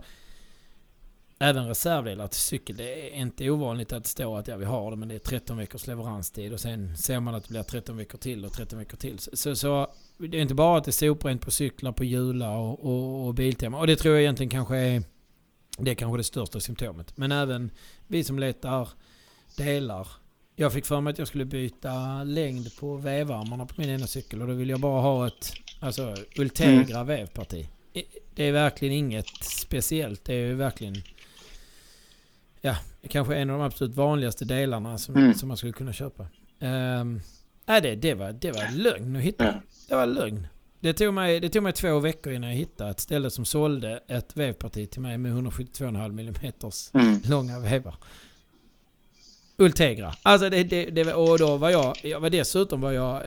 Även reservdelar till cykel, det är inte ovanligt att står att ja, vi har det men det är 13 veckors leveranstid och sen ser man att det blir 13 veckor till och 13 veckor till. Så, så, så det är inte bara att det är soprent på cyklar, på hjular och, och, och Biltema. Och det tror jag egentligen kanske är... Det är kanske det största symptomet. Men även vi som letar delar. Jag fick för mig att jag skulle byta längd på vevarmarna på min ena cykel och då vill jag bara ha ett alltså, Ultegra mm. vevparti. Det är verkligen inget speciellt. Det är verkligen ja, kanske en av de absolut vanligaste delarna som, mm. som man skulle kunna köpa. Um, nej, det, det, var, det var lögn att hitta. Det var lögn. Det tog, mig, det tog mig två veckor innan jag hittade ett ställe som sålde ett vevparti till mig med 172,5 mm mm. långa vevar. Ultegra. Alltså det, det, det, och då var jag, jag var dessutom var jag,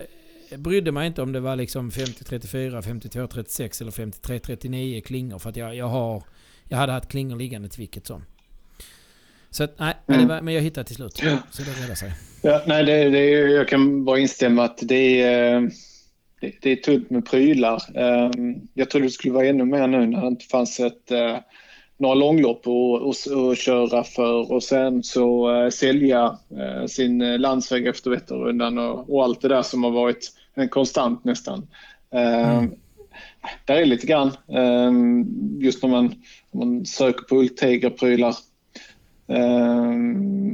brydde mig inte om det var liksom 50-34, 52-36 eller 53-39 klingor för att jag, jag har, jag hade haft klingor liggande till vilket som. Så att, nej, mm. var, men jag hittade till slut. Ja. Så det räddade sig. Ja, nej, det, det, jag kan bara instämma att det är, det, det är tunt med prylar. Ehm, jag trodde det skulle vara ännu mer nu när det inte fanns ett, eh, några långlopp och köra för och sen så sälja sin landsväg efter Vätternrundan och, och, allt det där som har varit en konstant nästan. Mm. Där är lite grann, just när man, man söker på Ultegra-prylar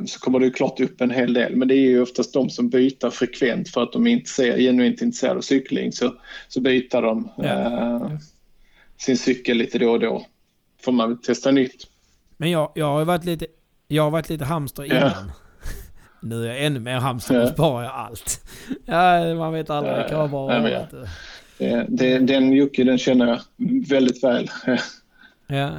så kommer det klart upp en hel del. Men det är ju oftast de som byter frekvent för att de är genuint intresserade av cykling. Så, så byter de ja. sin cykel lite då och då får man väl testa nytt. Men jag, jag har varit lite, jag har varit lite hamster innan. Ja. Nu är jag ännu mer hamster, nu sparar jag allt. Ja, man vet aldrig, det kan vara bra. Ja, ja. Det, den Jocke, den känner jag väldigt väl. ja.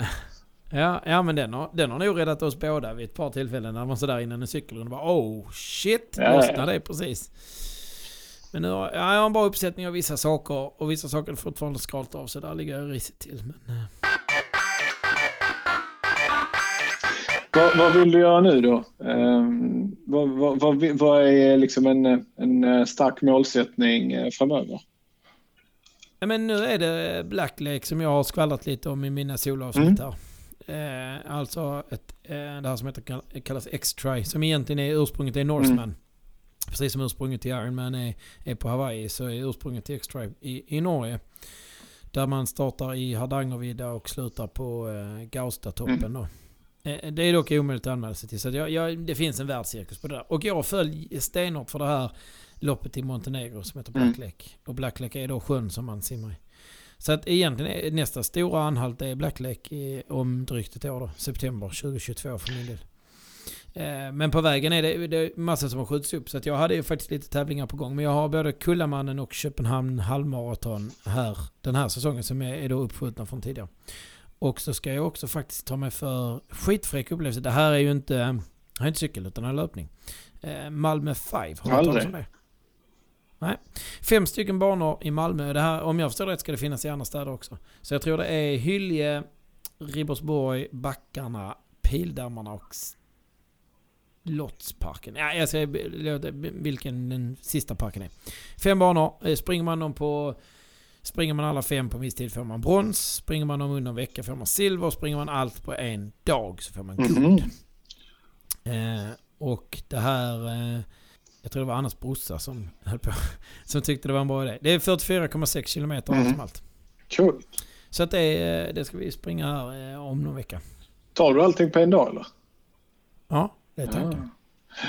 Ja, ja men den har, den har nog räddat oss båda vid ett par tillfällen när man sådär innan en cykel och bara oh shit, ja, lossnade det precis. Men nu har ja, jag har en bra uppsättning av vissa saker och vissa saker är fortfarande skralt av så där ligger jag risigt till. Men, eh. Vad, vad, vill du göra nu då? Um, vad, vad, vad, är liksom en, en eh, stark målsättning eh, framöver? Ja, men nu är det Black Lake som jag har skvallrat lite om i mina solavsnitt mm. här. Eh, alltså ett, eh, det här som heter, kallas X-Try, som egentligen är ursprunget till Norseman. Mm. Precis som ursprunget till Ironman är, är på Hawaii så är ursprunget till X-Try i, i Norge. Där man startar i Hardangervidda och slutar på eh, Gaustatoppen mm. då. Eh, det är dock omöjligt att anmäla sig till. Så jag, jag, det finns en världscirkus på det där. Och jag föll stenhårt för det här loppet i Montenegro som heter Black mm. Lake. Och Black Lake är då sjön som man simmar i. Så att egentligen nästa stora anhalt är Black Lake om drygt ett år då. September 2022 för min del. Eh, men på vägen är det, det är massor som har skjutits upp. Så jag hade ju faktiskt lite tävlingar på gång. Men jag har både Kullamannen och Köpenhamn halvmaraton här den här säsongen som är, då uppskjutna från tidigare. Och så ska jag också faktiskt ta mig för skitfräck upplevelse. Det här är ju inte, här är inte cykel utan en löpning. Eh, Malmö 5, har du talat om det? Nej. Fem stycken banor i Malmö. Det här, om jag förstår rätt ska det finnas i andra städer också. Så jag tror det är Hylje, Ribersborg, Backarna, Pildammarna och Lottsparken. Ja, jag ska vilken den sista parken är. Fem banor. Eh, springer man dem på Springer man alla fem på viss tid får man brons. Springer man dem under en vecka får man silver. Springer man allt på en dag så får man guld. Mm -hmm. eh, och det här... Eh, jag tror det var Annas brorsa som höll på. Som tyckte det var en bra idé. Det är 44,6 kilometer mm. allt. Cool. Så att det, det ska vi springa här eh, om någon vecka. Tar du allting på en dag eller? Ja, det är tanken. Ja.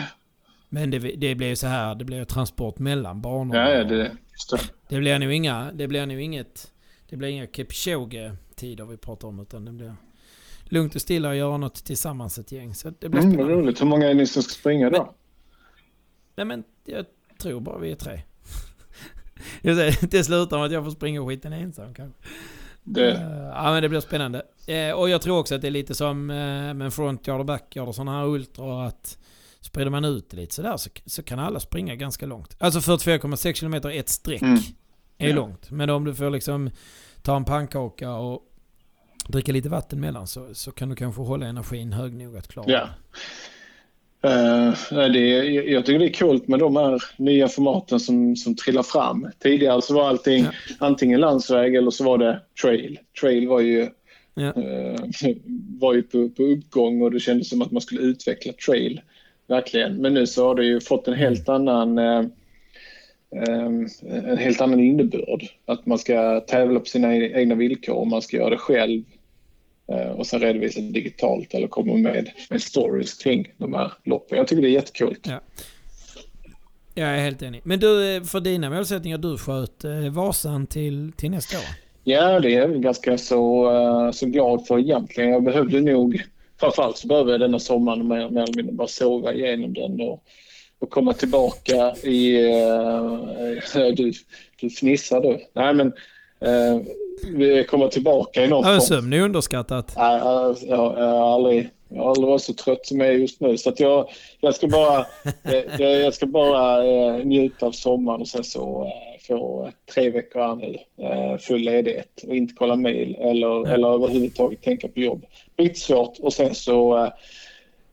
Men det, det blir ju så här, det blir transport mellan banor. Ja, ja, det, det blir nog inga, det blir nog inget, det blir inga Kipchoge-tider vi pratar om utan det blir lugnt och stilla och göra något tillsammans ett gäng. Så det blir mm, roligt. Hur många är ni som ska springa då? Nej men jag tror bara vi är tre. det slutar med att jag får springa skiten ensam kanske. Det. Uh, ja men det blir spännande. Uh, och jag tror också att det är lite som uh, med frontyard och backyard och sådana här ultra att Sprider man ut det lite sådär så, så kan alla springa ganska långt. Alltså 44,6 km ett streck mm. är ja. långt. Men om du får liksom ta en pannkaka och dricka lite vatten mellan så, så kan du kanske hålla energin hög nog att klara ja. Uh, det jag tycker det är coolt med de här nya formaten som, som trillar fram. Tidigare så var allting ja. antingen landsväg eller så var det trail. Trail var ju, ja. uh, var ju på, på uppgång och det kändes som att man skulle utveckla trail. Verkligen. Men nu så har det ju fått en helt annan eh, en helt annan innebörd. Att man ska tävla på sina egna villkor och man ska göra det själv och sen redovisa digitalt eller komma med, med stories kring de här loppen. Jag tycker det är jättekul. Ja. Jag är helt enig. Men du, för dina målsättningar, du sköt eh, Vasan till, till nästa år? Ja, det är jag ganska så, så glad för egentligen. Jag behövde nog framförallt så behöver jag denna sommaren mer eller mindre bara sova igenom den och, och komma tillbaka i... Uh, du, du fnissar du. Nej men... Uh, vi kommer tillbaka i något ja, Sömn är underskattat. Nej, jag, jag, jag, har aldrig, jag har aldrig varit så trött som jag är just nu. Så att jag, jag ska bara, jag, jag ska bara uh, njuta av sommaren och sen så uh, få tre veckor här nu, uh, full ledighet och inte kolla mail eller, ja. eller överhuvudtaget tänka på jobb skitsvårt och sen så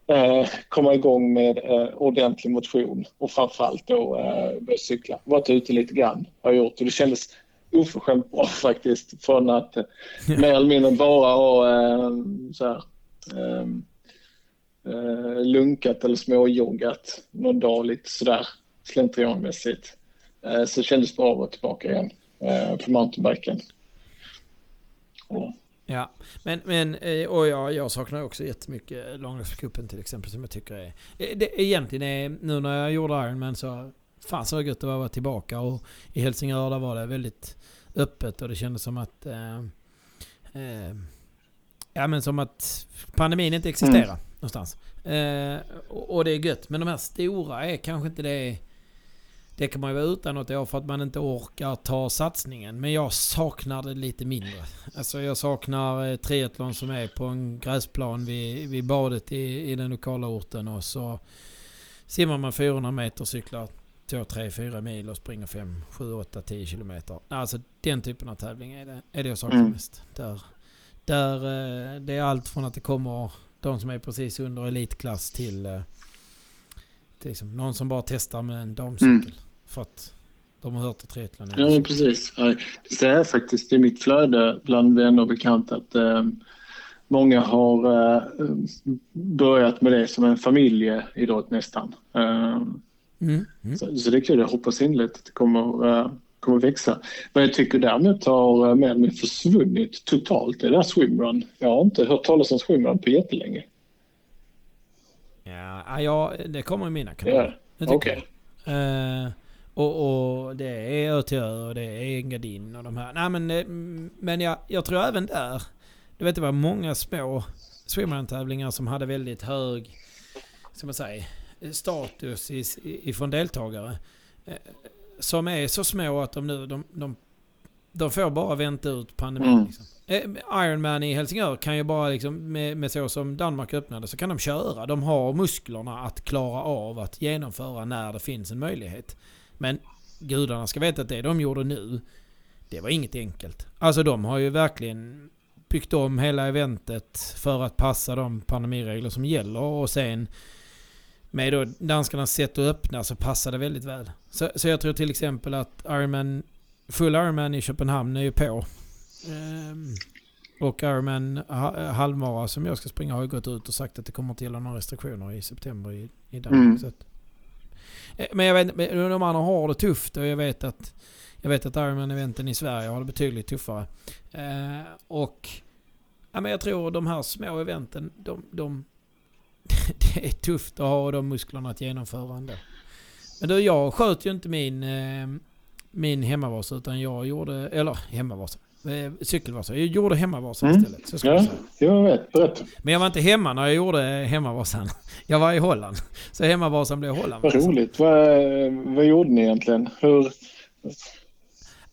eh, komma igång med eh, ordentlig motion och framförallt då eh, börja cykla. Varit ute lite grann har jag gjort och det kändes oförskämt bra faktiskt. Från att eh, mer eller mindre bara ha eh, så här, ehm, eh, lunkat eller småjoggat någon dag lite sådär slentrianmässigt. Eh, så kändes det bra att vara tillbaka igen eh, på mountainbiken. Ja. Ja, men, men eh, och jag, jag saknar också jättemycket Långloppscupen till exempel som jag tycker är... Eh, det, egentligen är, nu när jag gjorde Ironman så... Fan så gött det var att vara tillbaka och i Helsingör där var det väldigt öppet och det kändes som att... Eh, eh, ja men som att pandemin inte existerar mm. någonstans. Eh, och, och, det är gött. Men de här stora är kanske inte det det kan man ju vara utan något år för att man inte orkar ta satsningen. Men jag saknar det lite mindre. Alltså jag saknar eh, triathlon som är på en gräsplan vid, vid badet i, i den lokala orten. Och så simmar man 400 meter, cyklar 2, 3, 4 mil och springer 5, 7, 8, 10 kilometer. Alltså den typen av tävling är det, är det jag saknar mm. mest. Där, där eh, det är allt från att det kommer de som är precis under elitklass till, eh, till liksom, någon som bara testar med en damcykel. Mm. För att de har hört att triathlon är Ja, precis. Det är faktiskt i mitt flöde bland vänner och bekanta att eh, många har eh, börjat med det som en familjeidrott nästan. Eh, mm. Mm. Så, så, det är kul. Jag hoppas innerligt att det kommer, eh, kommer växa. Men jag tycker däremot har med eh, mig försvunnit totalt det där swimrun. Jag har inte hört talas om swimrun på jättelänge. Ja, ja det kommer i mina kanaler. Ja, Okej. Okay. Uh, och, och, det är Ötjö och det är Engadin och de här. Nej men, eh, men jag, jag tror även där. Du vet det var många små swimrun-tävlingar som hade väldigt hög, ska man säga, status ifrån deltagare. Eh, som är så små att de nu, de, de, de får bara vänta ut pandemin. Mm. Liksom. Eh, Ironman i Helsingör kan ju bara liksom, med, med så som Danmark öppnade, så kan de köra. De har musklerna att klara av att genomföra när det finns en möjlighet. Men gudarna ska veta att det de gjorde nu, det var inget enkelt. Alltså de har ju verkligen byggt om hela eventet för att passa de pandemiregler som gäller och sen med då danskarnas sätt att öppna så passar det väldigt väl. Så, så jag tror till exempel att Ironman, full Ironman i Köpenhamn är ju på. Ehm, och Ironman halvmara som jag ska springa har ju gått ut och sagt att det kommer att gälla några restriktioner i september i, i Danmark. Mm. Så att, Eh, men jag vet de andra har det tufft och jag vet att jag vet att Ironman-eventen i Sverige har det betydligt tuffare. Eh, och ja, men jag tror de här små eventen, de, de det är tufft att ha de musklerna att genomföra ändå. Men du, jag sköt ju inte min, eh, min hemmavasa utan jag gjorde, eller hemmavasa, eh, cykelvasa. Jag gjorde hemmavasan mm. istället. Så ja, jag vet. Berätta. Men jag var inte hemma när jag gjorde hemmavasan. Jag var i Holland. Så hemmavasan blev Holland. Vad roligt. Vad, vad gjorde ni egentligen? Hur?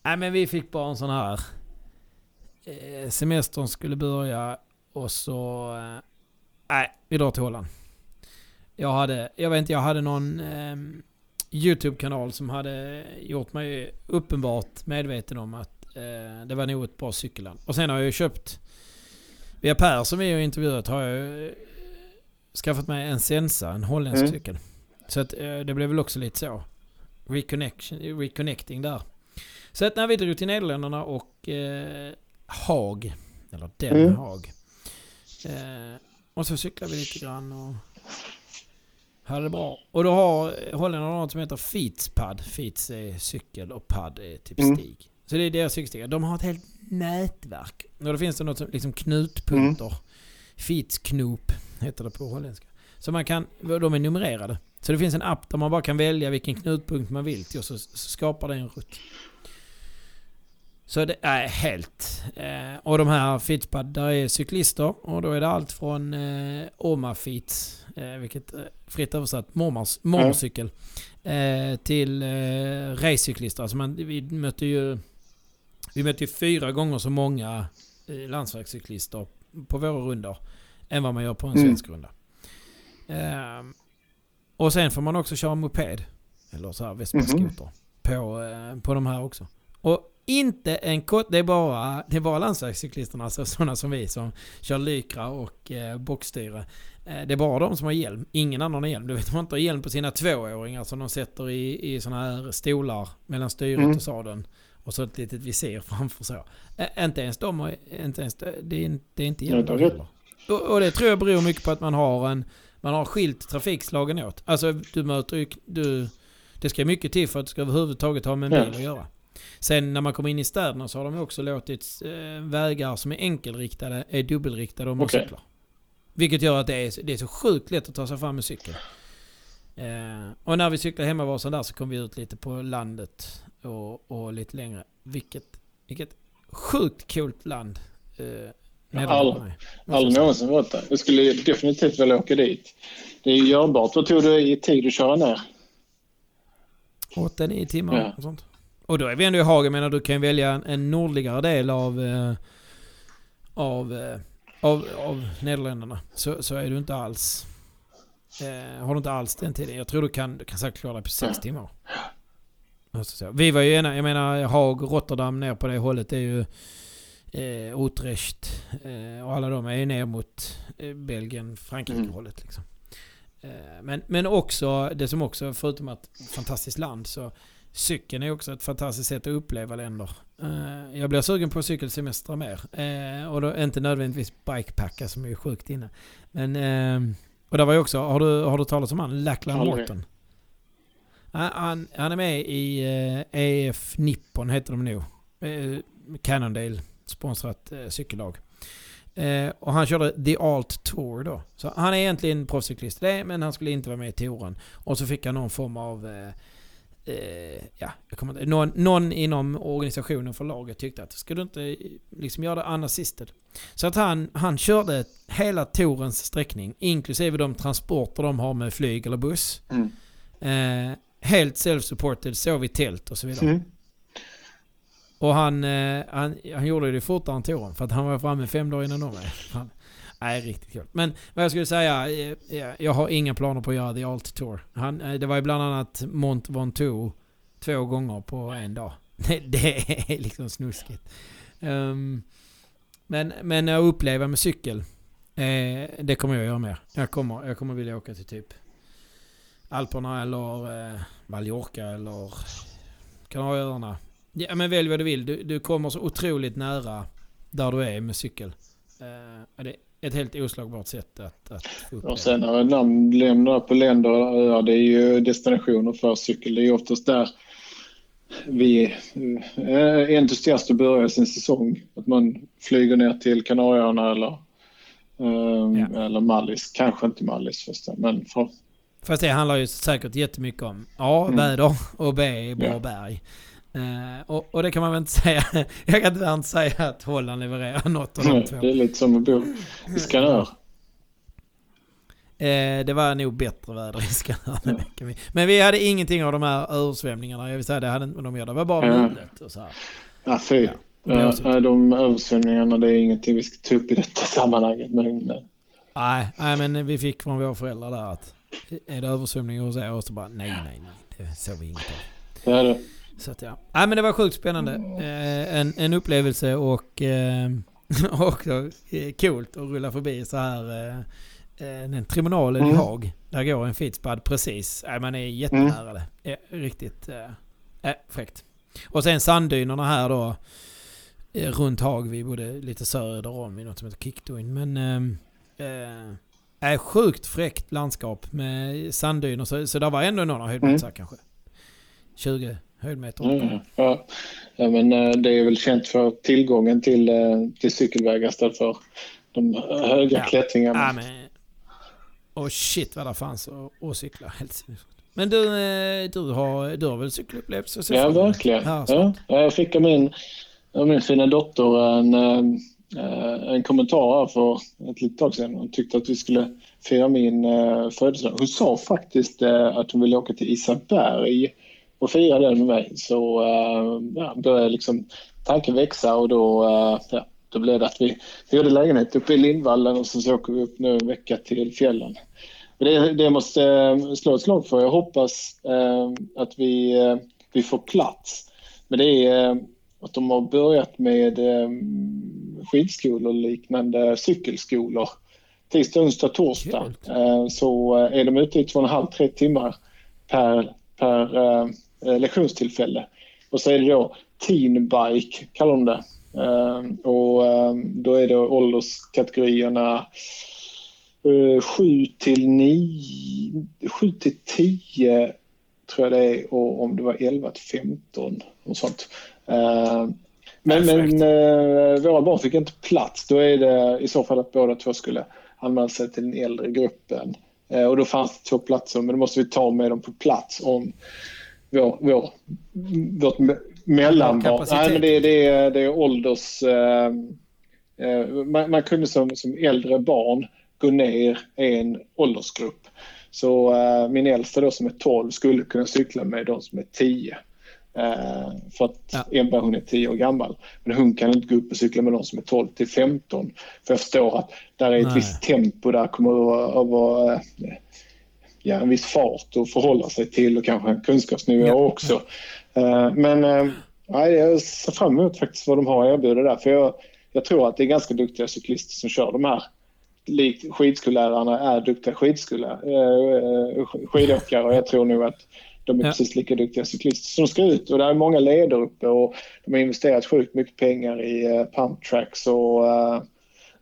Nej men vi fick bara en sån här... Eh, semestern skulle börja och så... Nej, vi drar till Holland. Jag hade, jag vet inte, jag hade någon eh, YouTube-kanal som hade gjort mig uppenbart medveten om att Eh, det var nog ett bra cykelland. Och sen har jag ju köpt... Via Per som vi har intervjuat har jag eh, skaffat mig en Sensa, en holländsk mm. cykel. Så att, eh, det blev väl också lite så. Reconnection, reconnecting där. Så att när vi drog till Nederländerna och eh, Haag, eller Den mm. Haag. Och så cyklade vi lite grann och hade det bra. Och då har holländarna något som heter Feetspad. Feets är cykel och pad är typ mm. stig. Så det är deras cykelstigar. De har ett helt nätverk. Och då finns det något som liksom knutpunkter. Mm. Fitsknop heter det på holländska. Så man kan, de är numrerade. Så det finns en app där man bara kan välja vilken knutpunkt man vill till och så, så skapar det en rutt. Så det är helt... Eh, och de här Fitspad, där är cyklister och då är det allt från eh, Oma Fits, eh, vilket eh, fritt översatt mormors, mormorcykel, eh, till eh, racecyklister. Alltså man, vi möter ju vi möter ju fyra gånger så många eh, landsvägscyklister på våra rundor än vad man gör på en mm. svensk runda. Um, och sen får man också köra moped. Eller så här vespa mm. på, uh, på de här också. Och inte en kort... Det är bara, det är bara landsvägscyklisterna, alltså sådana som vi som kör Lycra och eh, bockstyre. Eh, det är bara de som har hjälm. Ingen annan har hjälm. Du vet, de har inte hjälm på sina tvååringar som de sätter i, i sådana här stolar mellan styret mm. och sadeln Och så ett litet visir framför så. Ä inte ens de har, inte ens, det, är, det är inte Ja, är heller. Och, och det tror jag beror mycket på att man har en, man har skilt trafikslagen åt. Alltså du möter ju, du, det ska mycket till för att du ska överhuvudtaget ha med en Ja. bil att göra. Sen när man kommer in i städerna så har de också låtit eh, vägar som är enkelriktade är dubbelriktade om man Okej. cyklar. Vilket gör att det är, det är så sjukt lätt att ta sig fram med cykel. Eh, och när vi cyklade hemmavasan där så kom vi ut lite på landet och, och lite längre. Vilket, vilket sjukt coolt land. Eh, jag Aldrig säga. någonsin varit där. Jag skulle definitivt vilja åka dit. Det är ju görbart. Vad tog det i tid att köra ner? 8-9 timmar Ja. och sånt. Och då är vi ändå i Hagen, menar du kan välja en, nordligare del av, eh, av, eh, av, av Nederländerna. Så, så är du inte alls... Eh, har du inte alls den tiden. Jag tror du kan, du kan säkert klara dig på 6 Ja. timmar. Jag. Vi var ju ena, jag menar Haag, Rotterdam ner på det hållet det är ju eh, Utrecht eh, och alla de är ju ner mot eh, Belgien, Frankrike Mm. liksom. Eh, men, men också, det som också, förutom att fantastiskt land, så cykeln är också ett fantastiskt sätt att uppleva länder. Eh, jag blir sugen på cykelsemestrar mer. Eh, och då inte nödvändigtvis bikepacka som är sjukt inne. Men, eh, och där var ju också, har du, har du talat om han, Lackland Aldrig. Morton? Han, han, är med i EF Nippon heter de nog. Cannondale sponsrat cykellag. Eh, och han körde The Alt Tour då. Så han är egentligen proffscyklist det, men han skulle inte vara med i touren. Och så fick han någon form av... Eh, eh, ja, jag kommer inte, någon, någon inom organisationen för laget tyckte att ska du inte liksom göra det unassisted? Så att han, han körde hela tourens sträckning, inklusive de transporter de har med flyg eller buss. Mm. Eh, helt self-supported, sov i tält och så vidare. Mm. Och han, eh, han, han gjorde det fortare än touren för att han var framme fem dagar innan de var. Nej, riktigt kul. Men vad jag skulle säga, eh, eh, jag har inga planer på att göra The Alt Tour. Han, eh, det var ju bland annat Mont Ventoux två gånger på en dag. Det, det är liksom snuskigt. Ehm, men, men att uppleva med cykel, eh, det kommer jag göra mer. Jag kommer, jag kommer vilja åka till typ Alperna eller eh, Mallorca eller Kanarieöarna. Ja men välj vad du vill. Du, du kommer så otroligt nära där du är med cykel. Eh, det ett helt oslagbart sätt att, att få uppleva. Och sen när ett namn lämnar på länder och öar, det är ju destinationer för cykel. Det är oftast där vi är entusiaster börjar sin säsong. Att man flyger ner till Kanarieöarna eller, ehm, Ja. eller Mallis. Kanske inte Mallis första, men för, Fast det handlar ju säkert jättemycket om A. Mm. Väder och B. Bra Ja. berg. Eh, och, och det kan man väl inte säga. Jag kan tyvärr inte säga att Holland levererar något av de två. det är lite som att bo i Skanör. Eh, det var nog bättre väder i Skanör vi- Men vi hade ingenting av de här översvämningarna. Jag vill säga det hade inte de gjort. Det var bara Ja. mulet och så här. Ja, fy. Ja, de översvämningarna det är ingenting vi ska ta upp i detta sammanhanget. Men, Nej, nej, men vi fick från våra föräldrar där att är det översvämning hos er? Och så bara nej, nej, nej. Det såg vi inget av. det är det. Så att ja. Nej men det var sjukt spännande. Eh, en, en upplevelse och eh, också eh, coolt att rulla förbi så här eh, eh, den trimonalen i Mm. Haag. Där går en Fittspad precis. Nej, man är jättenära det. Eh, riktigt eh, eh, fräckt. Och sen sanddynerna här då. Runt Haag. Vi bodde lite söder om i något som heter Kickdoin. Men eh, är sjukt fräckt landskap med sanddyner. Så, så där var ändå några höjdmeter kanske. 20 höjdmeter. Mm, ja. Ja, men eh, det är väl känt för tillgången till, eh, till cykelvägar istället för de höga Ja. klättringarna. Ja, men... Och shit vad det fanns att, cykla. Helt. Men du, eh, du, har, du har väl cykelupplevelse? att se Ja, verkligen. Ja, jag fick av min, av min fina dotter en, en kommentar här för ett litet tag sedan. Hon tyckte att vi skulle fira min födelsedag. Hon sa faktiskt att hon ville åka till Isaberg och fira den med mig. Så eh, ja, började liksom tanken växa och då, eh, ja, då blev det att vi hyrde lägenhet uppe i Lindvallen och så, åker vi upp nu en vecka till fjällen. Det, det måste eh, slå ett slag för. Jag hoppas att vi, vi får plats. Men det är att de har börjat med skidskolor och liknande cykelskolor. Tisdag, onsdag, torsdag. Eh, så är de ute i två och en halv, tre timmar per, per eh, lektionstillfälle. Och så är det då Teen Bike, kallar de det. Eh, och eh, då är det ålderskategorierna 7 till 9, 7 till 10 tror jag det är och om det var 11 till 15 och sånt. Men, men våra barn fick inte plats. Då är det i så fall att båda två skulle anmäla sig till den äldre gruppen. Och då fanns det två platser men då måste vi ta med dem på plats om vår, vår, vårt mellanbarn. Nej, men det, det, är, det är ålders... Eh, eh, man, man, kunde som, som äldre barn gå ner en åldersgrupp. Så eh, min äldsta då som är 12 skulle kunna cykla med de som är 10. Eh, för att ja. Ebba hon är 10 år gammal. Men hon kan inte gå upp och cykla med de som är 12 till 15. För jag förstår att där är ett Nej. visst tempo där kommer att vara ja, en viss fart att förhålla sig till och kanske en kunskapsnivå ja. också. Uh, men uh, jag ser fram emot faktiskt vad de har att erbjuda där. För jag, jag tror att det är ganska duktiga cyklister som kör de här. Likt skidskolelärarna är duktiga uh, skidåkare och jag tror nog att de är ja. precis lika duktiga cyklister som ska ut. Och det är många leder uppe och de har investerat sjukt mycket pengar i uh, pump tracks och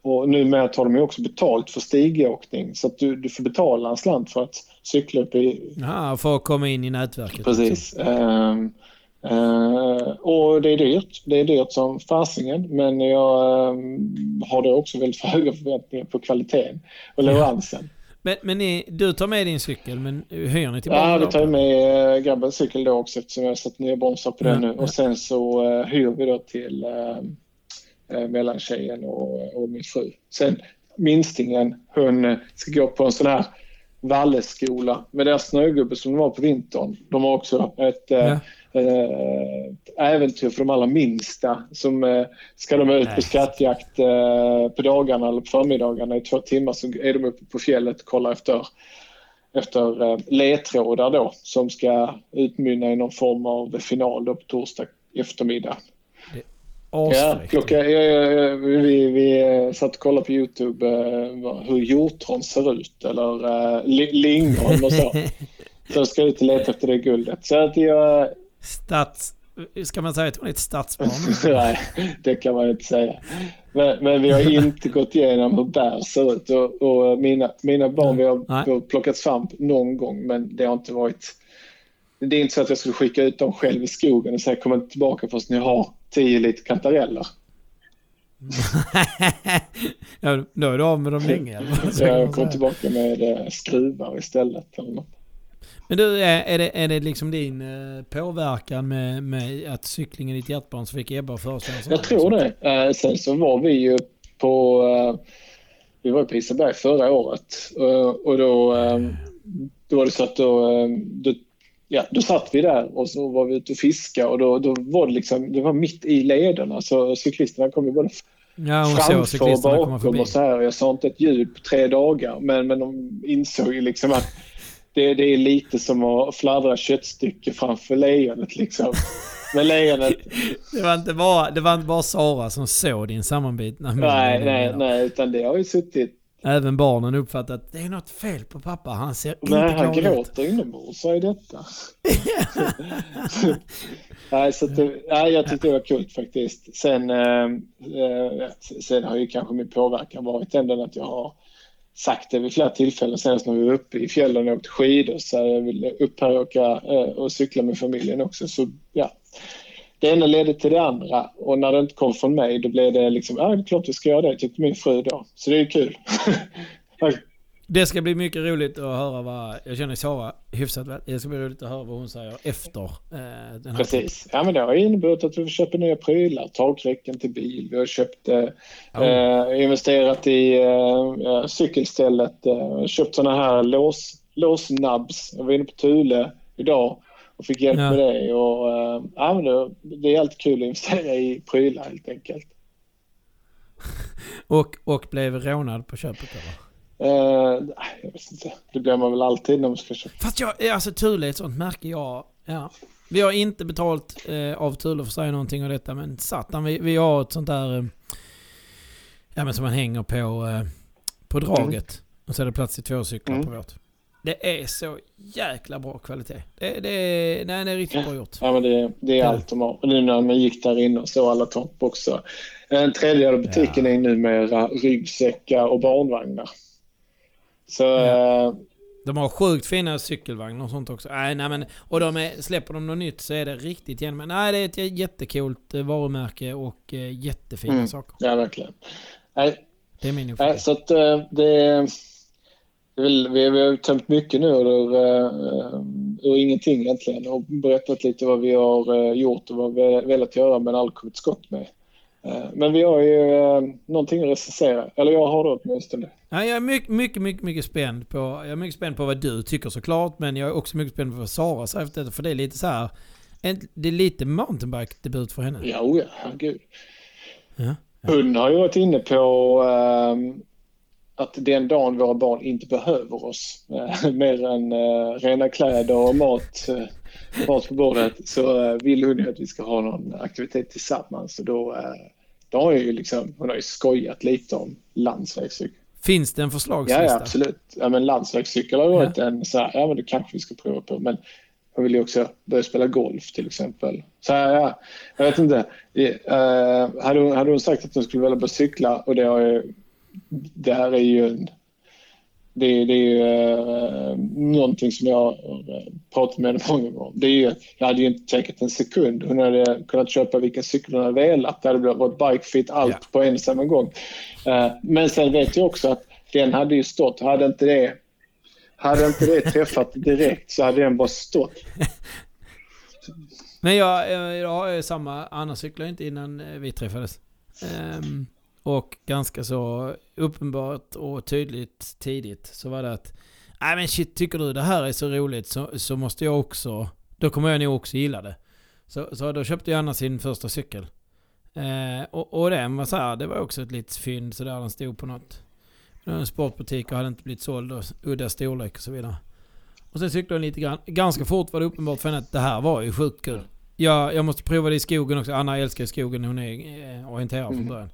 och numera tar de ju också betalt för stigåkning så att du, du får betala en slant för att cykla upp i... Ja, för att komma in i nätverket. Precis. Uh, uh, och det är dyrt. Det är dyrt som fasingen men jag uh, har då också väldigt höga förväntningar på kvaliteten och leveransen. Ja. Men, men ni, du tar med din cykel, men hyr ni tillbaka Ja, vi tar med äh, grabbens cykel då också eftersom jag har satt nya bromsar på den nu. Och sen så äh, hyr vi då till äh, mellan tjejen och, och min fru. Sen minstingen, hon ska gå på en sån här Valleskola med deras snögubbe som de har på vintern. De har också ett ja. äh, äventyr för de allra minsta. Som äh, ska de ut på skattjakt äh, på dagarna eller på förmiddagarna i två timmar så är de uppe på fjället och kollar efter efter ledtrådar då som ska utmynna i någon form av final på torsdag eftermiddag. Ja, klocka, ja, ja, vi, vi satt och kollade på Youtube uh, hur hjortron ser ut eller uh, lingon och så. så jag ska ut och leta efter det guldet. Så att jag... Stats... Ska man säga att hon är ett stadsbarn? Nej, det kan man inte säga. Men, men, vi har inte gått igenom hur bär ser ut. Och, och mina, mina barn, vi har, vi har plockat svamp någon gång men det har inte varit... Det är inte så att jag skulle skicka ut dem själv i skogen och säga kom inte tillbaka förrän ni har 10 liter kantareller. ja, då är du av med dem länge. Så jag kom tillbaka med eh, skruvar istället. Eller något. Men du, är det, är det liksom din eh, påverkan med, med att cyklingen i ditt hjärtbarn som fick Ebba föreslå? Jag tror det. Eh, sen så var vi ju på, vi var på Isaberg förra året och då, då var det så att då, då ja, då satt vi där och så var vi ute och fiskade och då, då var det liksom, det var mitt i lederna så cyklisterna kom ju både ja, framför och bakom och så här. Jag sa inte ett ljud på tre dagar men, men de insåg ju liksom att det, det är lite som att fladdra köttstycke framför lejonet liksom. Men lejonet... det, var inte bara, det var inte bara Sara som såg din sammanbitna Nej, nej, nej, utan det har ju suttit Även barnen uppfattar att det är något fel på pappa. Han ser inte Nej, han gråter inombords. Vad är detta? nej, så det, nej, jag tyckte det var kul faktiskt. Sen, eh, eh, sen har ju kanske min påverkan varit ändå att jag har sagt det vid flera tillfällen. Senast när vi var uppe i fjällen och åkte skidor så jag ville upp här och åka eh, och cykla med familjen också. Så ja, det ena ledde till det andra. Och när det inte kom från mig då blev det liksom, ja det är klart vi ska göra det, tyckte min fru då. Så det är kul. det ska bli mycket roligt att höra vad, jag känner Sara hyfsat väl, det ska bli roligt att höra vad hon säger efter eh, den här Precis, ja men det har inneburit att vi köper nya prylar, takräcken till bil, vi har köpt, eh, oh. eh, investerat i eh, cykelstället, eh, köpt sådana här lås, låsnabs, jag var inne på Thule idag och fick hjälp ja. med det. Och, äh, ja, men det, det är alltid kul att investera i prylar helt enkelt. och, och blev rånad på köpet eller? Uh, jag vet inte. Det blir man väl alltid när man ska köpa. Fast jag, alltså Thule är ett sånt märke jag... Ja. Vi har inte betalt eh, av Thule för att säga någonting om detta men satan vi, vi har ett sånt där... Eh, ja men som man hänger på, eh, på draget. Mm. Och så är det plats till två cyklar mm. på vårt. Det är så jäkla bra kvalitet. Det, det, nej, det är riktigt bra gjort. Ja, men det, det är Ja. allt de har. Och nu när man gick där inne och såg alla toppboxar. En tredjedel av butiken Ja. är numera ryggsäckar och barnvagnar. Så Ja. eh, De har sjukt fina cykelvagnar och sånt också. Nej, nej, men, och de är, släpper de något nytt så är det riktigt igen. Men nej, det är ett jättekult eh, varumärke och eh, jättefina Mm. saker. ja, verkligen. Nej, Det är min uppfattning. så att det väl- Vi, vi har tömt mycket nu ur, uh, ur ingenting egentligen och berättat lite vad vi har eh, gjort och vad vi har velat göra men aldrig kommit skott med. Eh, men vi har ju någonting att recensera, eller jag har det åtminstone. Ja, jag är mycket, mycket, mycket, mycket spänd på... Jag är mycket spänd på vad du tycker såklart, men jag är också mycket spänd på vad Sara säger efter detta, för det är lite så här... Det är lite mountainbike-debut för henne. Ja, oh ja, herregud. Ja. Hon har ju varit inne på ehm, att den dagen våra barn inte behöver oss eh, mer än eh, rena kläder och mat, eh, mat på bordet så eh, vill hon ju att vi ska ha någon aktivitet tillsammans. Och då, eh, då har jag ju liksom, hon har ju skojat lite om landsvägscykel. Finns det en Ja, förslagslista? ja, absolut. Ja, men landsvägscykel har ju varit en så här, ja men det kanske vi ska prova på. Men jag vill ju också börja spela golf till exempel. Så här, ja, jag vet inte. Uh, hade, hon, hade hon sagt att hon skulle vilja börja cykla och det har ju, det här är ju en, det, det är ju uh, någonting som jag eh, pratat med många gånger om. Det är ju, jag hade ju inte tagit en sekund. Hon hade kunnat köpa vilken cykel hon hade velat. Det hade varit bikefit allt Ja. på en och samma gång. Eh, men sen vet jag också att den hade ju stått, hade inte det, hade inte det träffat direkt så hade den bara stått. Men jag, jag, har ju samma... Anna cyklade inte innan eh, vi träffades. Ehm, och ganska så uppenbart och tydligt tidigt så var det att... Nej men shit, tycker du det här är så roligt så, så måste jag också... Då kommer jag nog också gilla det. Så, så då köpte ju Anna sin första cykel. Eh, och, och den var så här, det var också ett litet fynd sådär. Den stod på något... En sportbutik och hade inte blivit såld och udda storlek och så vidare. Och sen cyklade hon lite grann. Ganska fort var det uppenbart för henne att det här var ju sjukt kul. Jag, jag måste prova det i skogen också. Anna älskar skogen. Hon är eh, orienterad från Mm. början.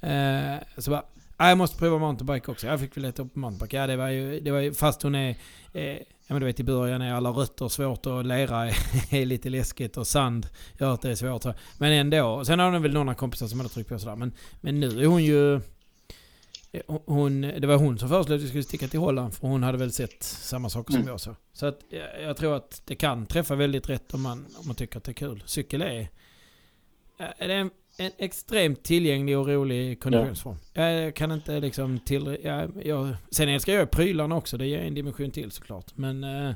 Eh, så bara, "Ah, jag måste prova mountainbike också. Jag fick väl leta upp mountainbike. Ja, det var ju, det var ju fast hon är... Eh, ja men du vet i början är alla rötter svårt och lera är, lite läskigt och sand gör att det är svårt. Men ändå. Sen har hon väl några kompisar som hade tryckt på sådär. Men, men nu är hon ju... eh, Hon, det var hon som föreslog att vi skulle sticka till Holland för hon hade väl sett samma saker som Mm. jag så. Så att jag, jag tror att det kan träffa väldigt rätt om man, om man tycker att det är kul. Cykel är, är det en, en extremt tillgänglig och rolig konditionsform. Jag kan inte liksom till... Jag, jag, sen älskar jag prylarna också, det ger en dimension till såklart. Men eh,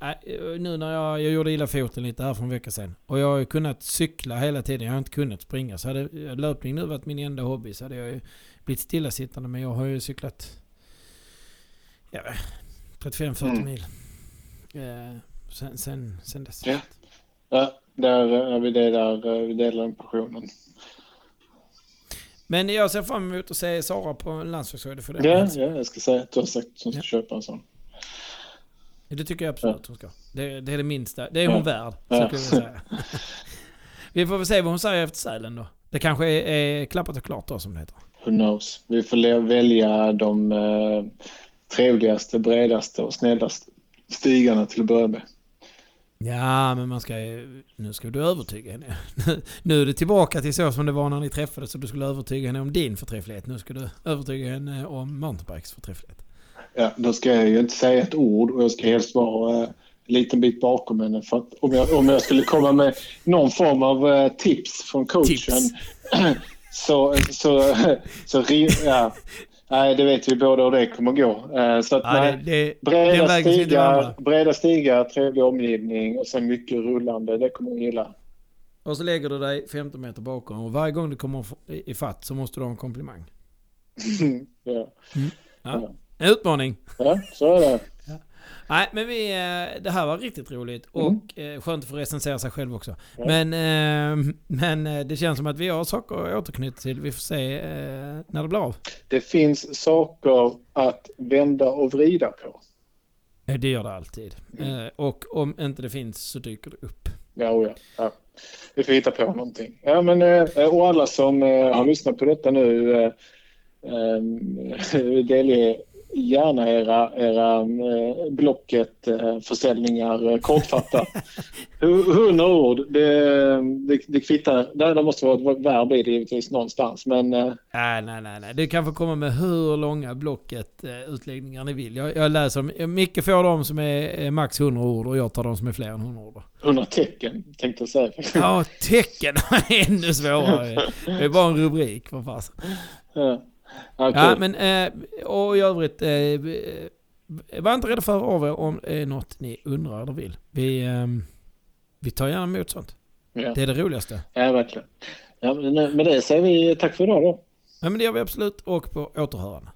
äh, nu när jag, jag gjorde illa foten lite här för en vecka sedan. Och jag har ju kunnat cykla hela tiden, jag har inte kunnat springa. Så hade löpning nu varit min enda hobby så hade jag ju blivit stillasittande. Men jag har ju cyklat ja, 35-40 Mm. mil. Eh, sen, sen, sen dess. Ja. Ja, där är vi det där, eh, vi delar den passionen. Men jag ser fram emot att se Sara på en landslagsresa för det. Ja, ja, jag ska säga att du har sagt att hon ska Ja. köpa en sån. Det tycker jag absolut hon ska. Det, det är det minsta. Det är hon Ja. värd. Ja. skulle jag säga. Vi får väl se vad hon säger efter Sälen då. Det kanske är, är klappat och klart då som det heter. Who knows? Vi får välja de eh, trevligaste, bredaste och snällaste stigarna till att börja med. Ja, men man ska Nu ska du övertyga henne. Nu- är det tillbaka till så som det var när ni träffades och du skulle övertyga henne om din förträfflighet. Nu ska du övertyga henne om mountainbikes förträfflighet. Ja, då ska jag ju inte säga ett ord och jag ska helst vara eh, en liten bit bakom henne. För att om, jag, om jag skulle komma med någon form av eh, tips från coachen Tips. så, så, så, ri- ja, nej, det vet vi båda hur det kommer gå. Eh, Så att, Ja, det, nej, det, breda, inte stigar, breda stigar, trevlig omgivning och sen mycket rullande. Det kommer hon gilla. Och så lägger du dig 15 meter bakom och varje gång du kommer i fatt så måste du ha en komplimang. ja. Ja. En utmaning. ja, så är det. Nej, men vi, eh, det här var riktigt roligt och eh, skönt att få recensera sig själv också. Ja. Men, eh, men det känns som att vi har saker att återknyta till. Vi får se när det blir av. Det finns saker att vända och vrida på. Det gör det alltid. Eh, och om inte det finns så dyker det upp. Ja, oh ja, ja. Vi får hitta på någonting. Ja, men, och alla som har lyssnat på detta nu, delge gärna era, era eh, Blocket-försäljningar eh, kortfattat. 100 ord, det, det, det kvittar. Det, det måste vara ett verb i det givetvis någonstans. Men, eh, Nej, nej, nej, nej. Du kan få komma med hur långa Blocket-utläggningar ni vill. Jag, jag läser dem. Micke får de som är är max 100 ord och jag tar de som är fler än 100 ord. 100 tecken tänkte jag säga. Ja, tecken är ännu svårare. Det är bara en rubrik för fasen. Ja. Ja, Ja, men eh, och i övrigt, eh, var inte rädda för av er om det är något ni undrar eller vill. Vi, eh, vi tar gärna emot sånt. ja. Det är det roligaste. ja, verkligen. Ja, men med det säger vi tack för idag då. Ja, men det gör vi absolut och på återhörande.